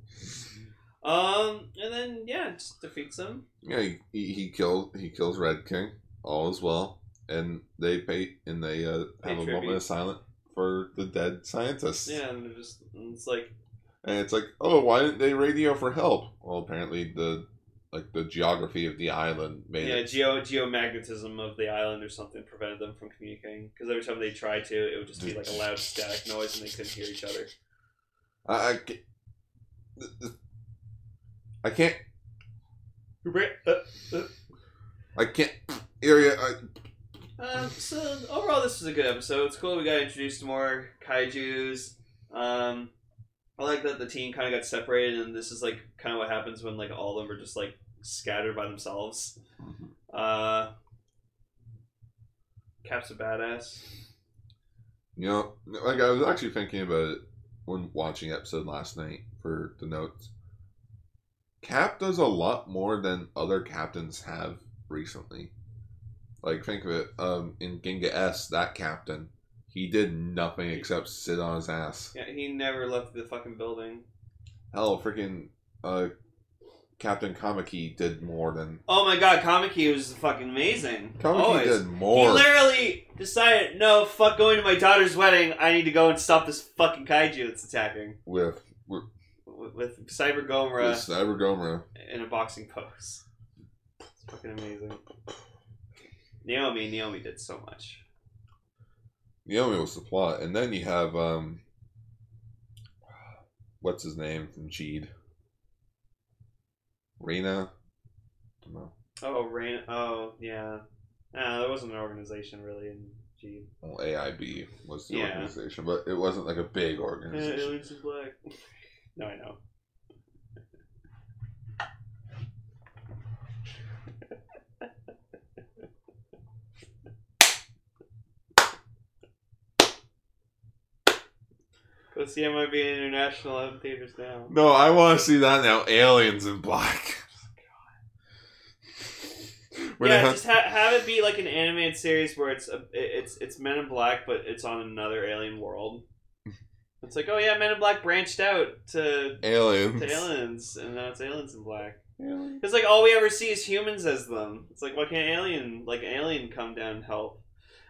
Um, and then yeah, just defeats him. Yeah, he, he, he kills he kills Red King. All is well, and they pay and they uh, have a moment of silence for the dead scientists. Yeah, and they're just and it's like and it's like, oh, why didn't they radio for help? Well, apparently the like the geography of the island made yeah, it. geo geomagnetism of the island or something prevented them from communicating. Because every time they tried to, it would just be like a loud static noise, and they couldn't hear each other. I, I, ca- th- th- I can't. I can't. Area. I, Um, so overall, this was a good episode. It's cool we got introduced to more kaiju's. Um, I like that the team kind of got separated, and this is like kind of what happens when like all of them are just like scattered by themselves. Uh, Cap's a badass. You know, like I was actually thinking about it when watching the episode last night for the notes. Cap does a lot more than other captains have recently. Like think of it, um, in Ginga S, that captain, he did nothing except sit on his ass. Yeah, he never left the fucking building. Hell, freaking uh, Captain Kamiki did more than Oh my god, Kamiki was fucking amazing. Kamiki Always. did more. He literally decided, no, fuck going to my daughter's wedding. I need to go and stop this fucking kaiju that's attacking. with with, With, with Cyber with Gomra Cyber Gomora. in a boxing pose. It's fucking amazing. Naomi, Naomi did so much. Naomi was the plot, and then you have um, what's his name from Geed? Rena. No, Oh, Rain. Oh, yeah. Nah, there wasn't an organization really in G. well, AIB was the Yeah. organization, but it wasn't like a big Uh, organization. Aliens in Black. [laughs] no, I know. [laughs] Go see MIB International in theaters now. No, I want to see that now. Aliens in Black. [laughs] Where yeah, have- just ha- have it be like an animated series where it's a, it's it's Men in Black, but it's on another alien world. It's like, oh yeah, Men in Black branched out to aliens. to aliens, and now it's aliens in black. Aliens. It's like all we ever see is humans as them. It's like why can't alien like alien come down and help?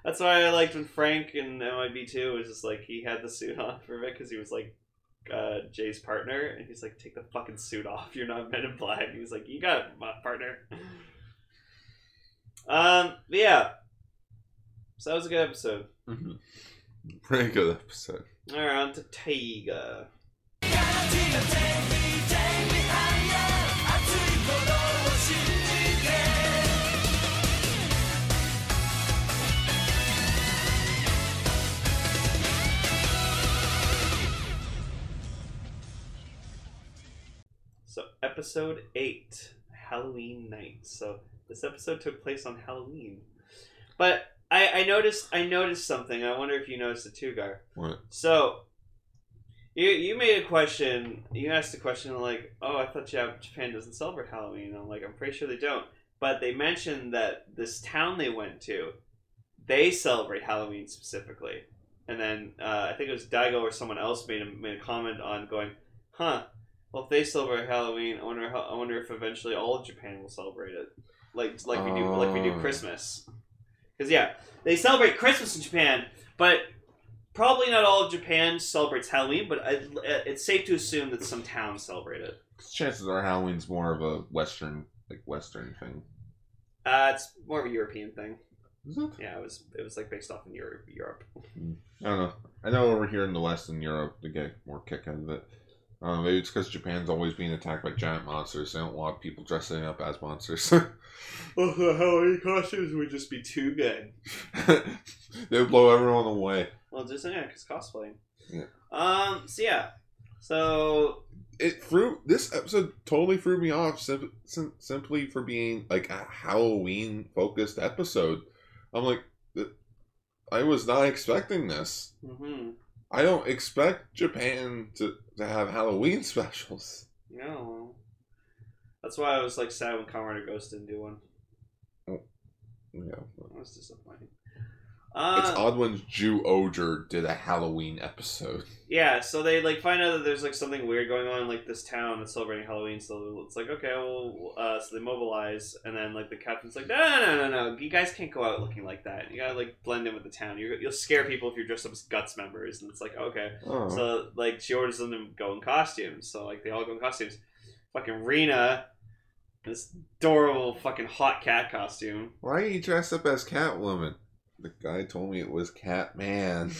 That's why I liked when Frank in MIB two was just like he had the suit on for it because he was like uh, Jay's partner, and he's like, take the fucking suit off. You're not Men in Black. He was like, you got it, my partner. Um, but yeah. So that was a good episode. Mhm. Pretty good episode. All right, on to Taiga. So, episode 8, Halloween night. So, this episode took place on Halloween. But I, I noticed I noticed something. I wonder if you noticed it too, Gar. What? So, you you made a question. You asked a question like, "Oh, I thought Jap- Japan doesn't celebrate Halloween." I'm like, "I'm pretty sure they don't." But they mentioned that this town they went to, they celebrate Halloween specifically. And then uh, I think it was Daigo or someone else made a made a comment on going, "Huh? Well, if they celebrate Halloween, I wonder how, I wonder if eventually all of Japan will celebrate it, like like we do like we do Oh. Christmas." Because yeah, they celebrate Christmas in Japan, but probably not all of Japan celebrates Halloween. But I, it's safe to assume that some towns celebrate it. Chances are Halloween's more of a Western, like Western thing. Uh, it's more of a European thing. Is it? Yeah, it was it was like based off in Europe. Europe. I don't know. I know over here in the West in Europe, they get more kick out of it. Uh, maybe it's because Japan's always being attacked by giant monsters. They don't want people dressing up as monsters. [laughs] Oh, the Halloween costumes would just be too good. [laughs] they would blow everyone away. Well, just yeah, because cosplay. Yeah. Um. So yeah. So It threw this episode totally threw me off sim- sim- simply for being like a Halloween focused episode. I'm like, I was not expecting this. hmm I don't expect Japan to, to have Halloween [laughs] specials. No. That's why I was like sad when Kamen Rider Ghost didn't do one. Oh, Yeah. That was disappointing. Uh, It's odd when Zyuohger did a Halloween episode. [laughs] Yeah, so they like find out that there's like something weird going on in like this town that's celebrating Halloween. So it's like okay, well, uh, so they mobilize, and then like the captain's like, no, no, no, no, no, you guys can't go out looking like that. You gotta like blend in with the town. You're, you'll scare people if you're dressed up as guts members. And it's like okay, Oh. so like she orders them to go in costumes. So like they all go in costumes. Fucking Rena, this adorable fucking hot cat costume. Why are you dressed up as Catwoman? The guy told me it was Catman.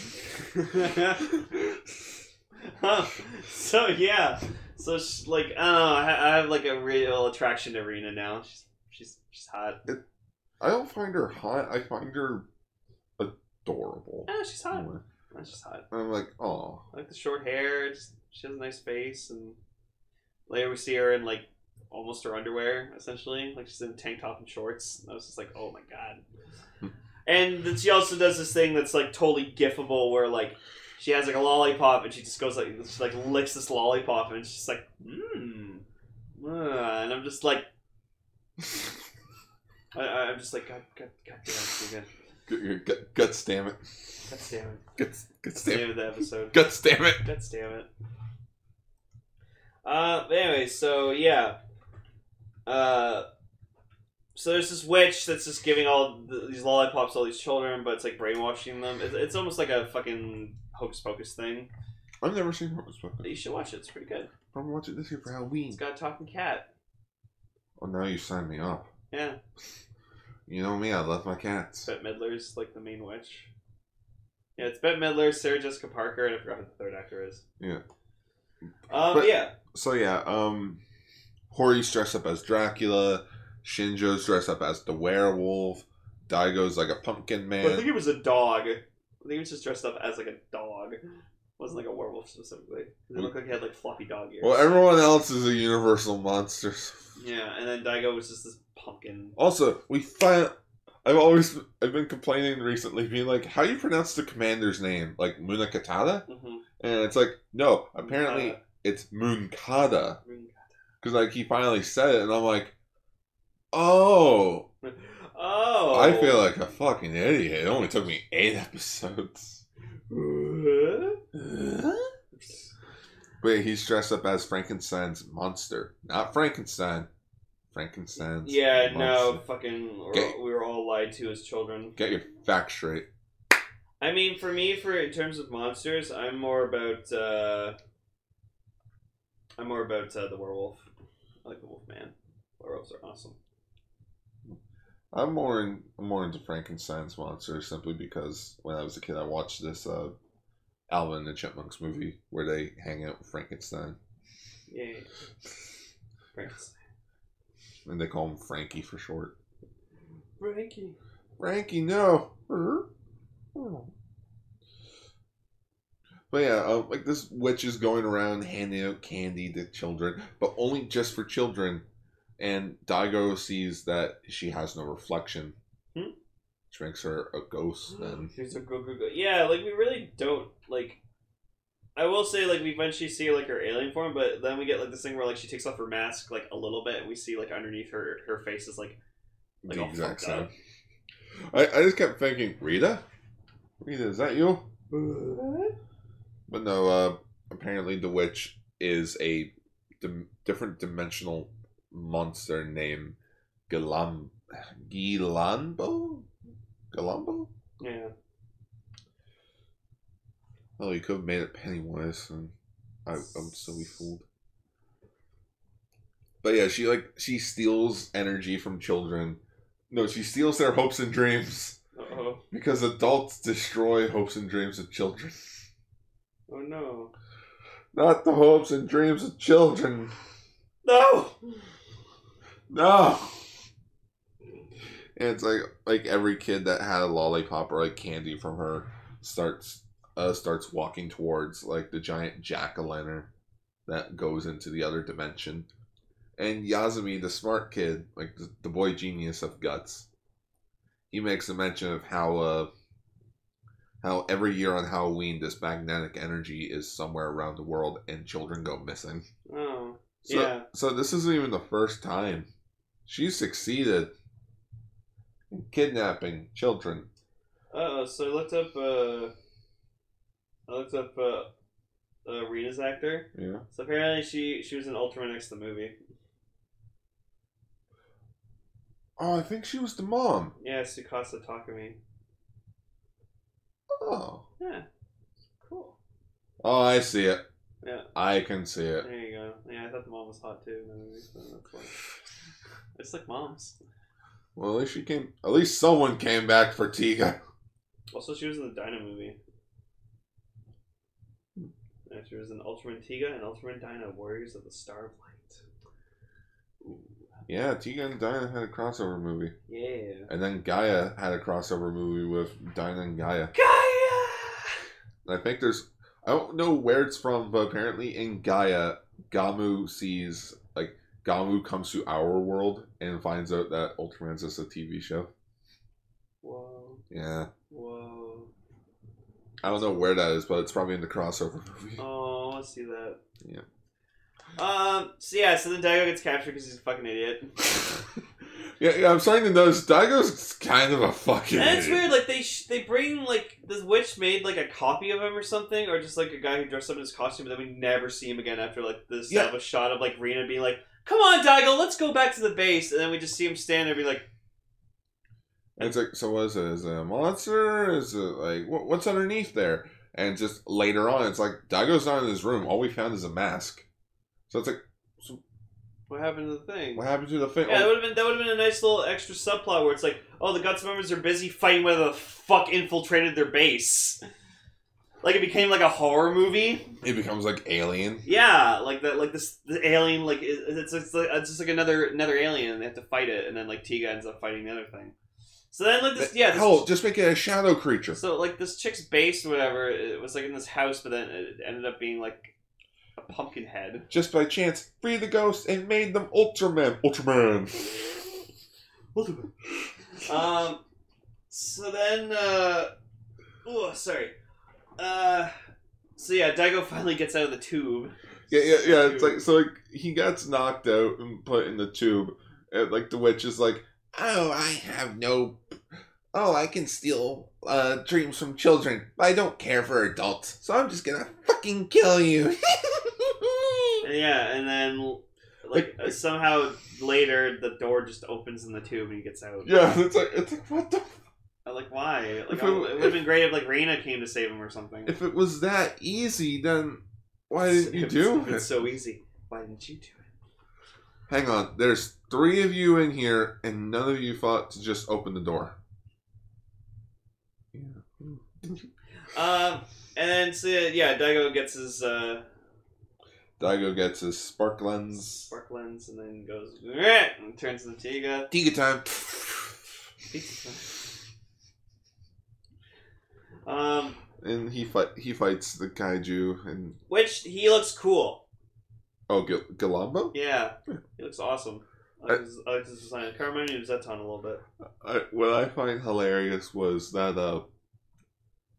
Huh. so yeah, so she, like I don't know, I, I have like a real attraction to Rena now. She's she's she's hot. I don't find her hot. I find her adorable. Yeah, she's hot. That's just hot. I'm like, oh, I like the short hair. Just she has a nice face, and later we see her in like almost her underwear, essentially, like she's in tank top and shorts. And I was just like, oh my god. Hmm. And she also does this thing that's like totally gifable, where like she has like a lollipop, and she just goes like she like licks this lollipop, and she's like, mmm. Uh, and I'm just like, [laughs] I, I'm just like, God, God, God damn, it, you're. Gut- gut- guts, damn it. God damn it. Guts, guts, damn it. the episode. Guts, damn it. God damn it. Uh, anyway, so yeah. Uh, so there's this witch that's just giving all th these lollipops to all these children, but it's like brainwashing them. It's, it's almost like a fucking hocus pocus thing. I've never seen Hocus Pocus. you should watch it. It's pretty good. I'm gonna watch it this year for Halloween. It's got a talking cat. Oh, now you signed me up. Yeah, You know me, I love my cats. Bette Midler's like the main witch. Yeah, it's Bette Midler, Sarah Jessica Parker, and I forgot who the third actor is. Yeah. Um, But- yeah. So yeah, um, Hori's dressed up as Dracula. Shinjo's dressed up as the werewolf. Daigo's like a pumpkin man. But I think it was a dog. I think he was just dressed up as like a dog. It wasn't like a werewolf specifically. It looked like he had like floppy dog ears. well, everyone else is a universal monster. yeah, and then Daigo was just this pumpkin. Also, we find I've always I've been complaining recently, being like, "How you pronounce the commander's name? Like Munakata?" Mm-hmm. And it's like, no, apparently it's Munkada because like he finally said it, and I'm like, oh, Oh, I feel like a fucking idiot. It only took me eight [laughs] episodes. But he's dressed up as Frankenstein's monster, not Frankenstein. Frankenstein's. Yeah, no, fucking, we're, Okay. we were all lied to as children. Get your facts straight. I mean, for me, for in terms of monsters, I'm more about. uh I'm more about uh, the werewolf. I like the wolf man. Werewolves are awesome. I'm more in, I'm more into Frankenstein's monster simply because when I was a kid, I watched this uh, Alvin and the Chipmunks movie where they hang out with Frankenstein, Yay. Frankenstein. and they call him Frankie for short. Frankie. Frankie, no. But yeah, um, like this witch is going around handing out candy to children, but only just for children. And Daigo sees that she has no reflection, Hmm? which makes her a ghost. Then She's a go go go. Yeah, like we really don't like. I will say, like we eventually see like her alien form, but then we get like this thing where like she takes off her mask like a little bit, and we see like underneath her her face is like like the exact same. I, I just kept thinking, Rita, Rita, is that you? But no, uh, apparently the witch is a dim- different dimensional monster named Galam Gilambo? Galambo? Yeah. Oh, you could have made it Pennywise, and I, I'm silly fooled. But yeah, she like she steals energy from children. No, she steals their hopes and dreams Oh. because adults destroy hopes and dreams of children. Oh no. Not the hopes and dreams of children. No. No. And it's like like every kid that had a lollipop or like candy from her starts uh starts walking towards like the giant jack o' lantern that goes into the other dimension. And Yazumi, the smart kid, like the, the boy genius of guts, he makes a mention of how uh how every year on Halloween this magnetic energy is somewhere around the world and children go missing. Oh. So, Yeah. So this isn't even the first time she succeeded in kidnapping children. Uh, so I looked up. Uh, I looked up uh, uh, Rita's actor. Yeah. So apparently she she was in Ultraman X the movie. Oh, I think she was the mom. Yeah, Sukasa Takumi. Oh. Yeah. Cool. Oh, I see it. Yeah. I can see it. There you go. Yeah, I thought the mom was hot too in the movie, so that's why. It's like moms. Well, at least she came. At least someone came back for Tiga. Also, she was in the Dyna movie. Yeah, she was in Ultraman Tiga and Ultraman Dyna Warriors of the Star of Light. Yeah, Tiga and Dyna had a crossover movie, Yeah. and then Gaia had a crossover movie with Dyna and Gaia. Gaia! And I think there's. I don't know where it's from, but apparently in Gaia, Gamu sees Gamu comes to our world and finds out that Ultraman's just a TV show. Whoa. Yeah. Whoa. I don't know where that is, but it's probably in the crossover movie. Oh, I want to see that. Yeah. Um. So yeah. So then Daigo gets captured because he's a fucking idiot. [laughs] yeah, yeah, I'm starting to notice Daigo's kind of a fucking. And it's idiot. weird. Like they sh- they bring like the witch made like a copy of him or something, or just like a guy who dressed up in his costume, but then we never see him again after like the Yeah. shot of like Rena being like, "Come on, Daigo, let's go back to the base," and then we just see him stand there, and be like, it's like, so what is it? Is it a monster? Is it like what, what's underneath there? And just later on, it's like Daigo's not in his room. All we found is a mask. So it's like, "What happened to the thing?" what happened to the thing? Yeah, that would have been that would have been a nice little extra subplot where it's like, oh, the guts members are busy fighting whether the fuck infiltrated their base. Like it became like a horror movie. It becomes like Alien. Yeah, like that, like this the alien, like it- it's it's, like, it's just like another another alien, and they have to fight it, and then like Tiga ends up fighting the other thing. So then like this, yeah, this, Hell, just make it a shadow creature. so like this chick's base whatever, it was like in this house, but then it ended up being like a pumpkin head. Just by chance, free the ghost and made them Ultraman. Ultraman. [laughs] Um, so then, uh, oh, sorry. Uh, so yeah, Daigo finally gets out of the tube. Yeah, yeah, yeah. It's like so, like he gets knocked out and put in the tube, and like the witch is like, "Oh, I have no, oh, I can steal uh dreams from children, but I don't care for adults, so I'm just gonna fucking kill you." [laughs] Yeah, and then like uh, somehow later the door just opens in the tube and he gets out. yeah, it's like it's like what the. I'm like why? Like it, it- would have been great if like Reina came to save him or something. If it was that easy, then why didn't you do it? It's so easy. Why didn't you do it? Hang on, there's three of you in here, and none of you thought to just open the door. Yeah. Um, and then so yeah, Daigo gets his uh Daigo gets his spark lens. spark lens and then goes and turns into Tiga. Tiga time. Pizza time. Um, And he fight he fights the kaiju and which he looks cool. oh G- Galambo. Yeah, he looks awesome. I like his, I like his design. Kind of reminded me of Zetton a little bit. I, what I find hilarious was that uh,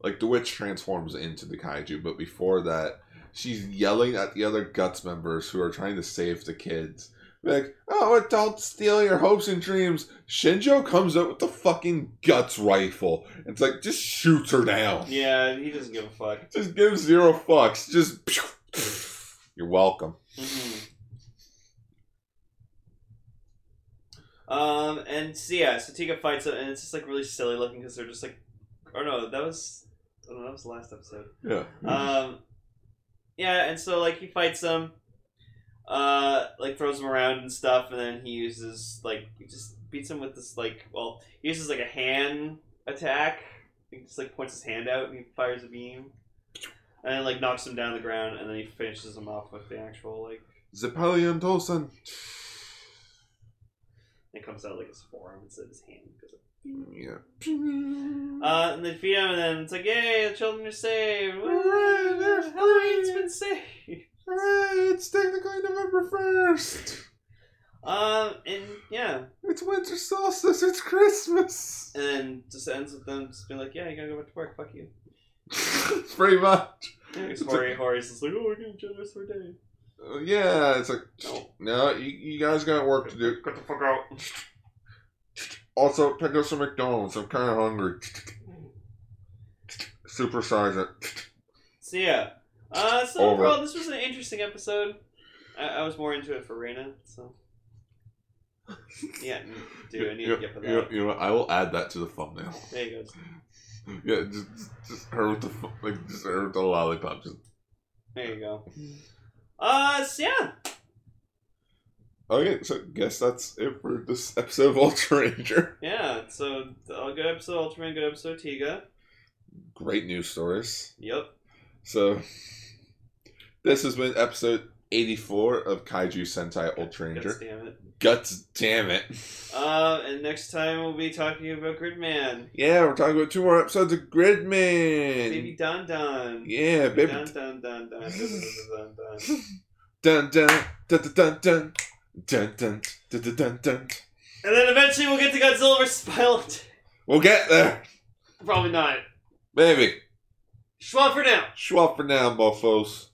like the witch transforms into the kaiju, but before that, she's yelling at the other guts members who are trying to save the kids. Like, oh, adults steal your hopes and dreams. Shinjo comes out with the fucking guts rifle. It's like just shoots her down. Yeah, he doesn't give a fuck. Just gives zero fucks. Just [sniffs] you're welcome. Mhm. Um, and so yeah, so Tika fights him, and it's just like really silly looking because they're just like, or no, that was, oh no, that was the last episode. Yeah. Um, yeah, and so like he fights them, uh, like throws him around and stuff, and then he uses like he just beats him with this like well he uses like a hand attack. He just like points his hand out and he fires a beam. and then like knocks him down the ground, and then he finishes him off with the actual like. Zeperion Kosen. It comes out like his forearm instead of his hand. Yeah. Uh, and they feed him, and then it's like, "Yay, the children are saved! Hooray, they're been saved." Hooray, it's technically November 1st. Um, and yeah, It's winter solstice, it's Christmas. and then just ends with them just being like, "Yeah, you gotta go back to work. Fuck you." It's [laughs] pretty much. Yeah, because Hori, Hori's just like, "Oh, we're gonna enjoy the rest of our day." Uh, yeah, it's like, No. no, you, you guys got work to do. Get the fuck out. Also, pick up some McDonald's. I'm kind of hungry. Supersize it. So yeah, uh, so Over. overall, this was an interesting episode. I, I was more into it for Reina, so yeah, dude, I need you, to get for you, that. you know, what, I will add that to the thumbnail. There you go. Yeah, just, just, just her with the fu- like, just her with the lollipop. Just, There you go. Uh, so yeah, okay, so guess that's it for this episode of Ultra Ranger. yeah. So a good episode, Ultraman. Good episode, Tiga. Great news stories. Yep. So, this has been episode 84 of Kaiju Sentai Ultra God Ranger. damn it. Guts damn it. Uh, and next time we'll be talking about Gridman. Yeah, we're talking about two more episodes of Gridman. Baby Don Don. Yeah, baby. Dun dun dun dun dun dun dun dun. Dun dun dun dun dun dun dun dun dun dun dun dun. And then eventually we'll get to Godzilla vs. Pilot. We'll get there, Probably not. baby. Schwab for now. Schwab for now, mofos.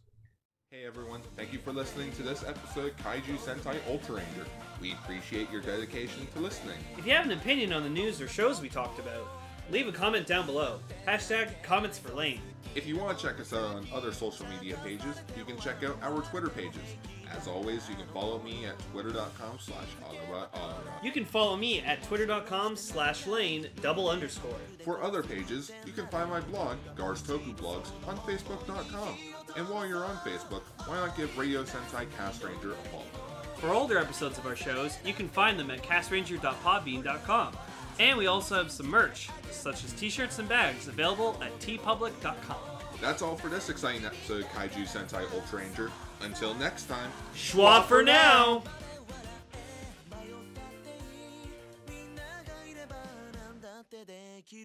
Everyone, thank you for listening to this episode of Kaiju Sentai Ultra Ranger. We appreciate your dedication to listening. If you have an opinion on the news or shows we talked about, leave a comment down below. Hashtag comments for Lane. If you want to check us out on other social media pages, you can check out our Twitter pages. As always, you can follow me at twitter.com slash. You can follow me at twitter.com slash lane double underscore. For other pages, you can find my blog, Gars Toku Blogs, on Facebook.com. And while you're on Facebook, why not give Radio Sentai Cast Ranger a follow? For older episodes of our shows, you can find them at castranger.podbean.com. And we also have some merch, such as t-shirts and bags, available at teepublic.com. That's all for this exciting episode of Kaiju Sentai Ultra Ranger. Until next time, Schwa for now! み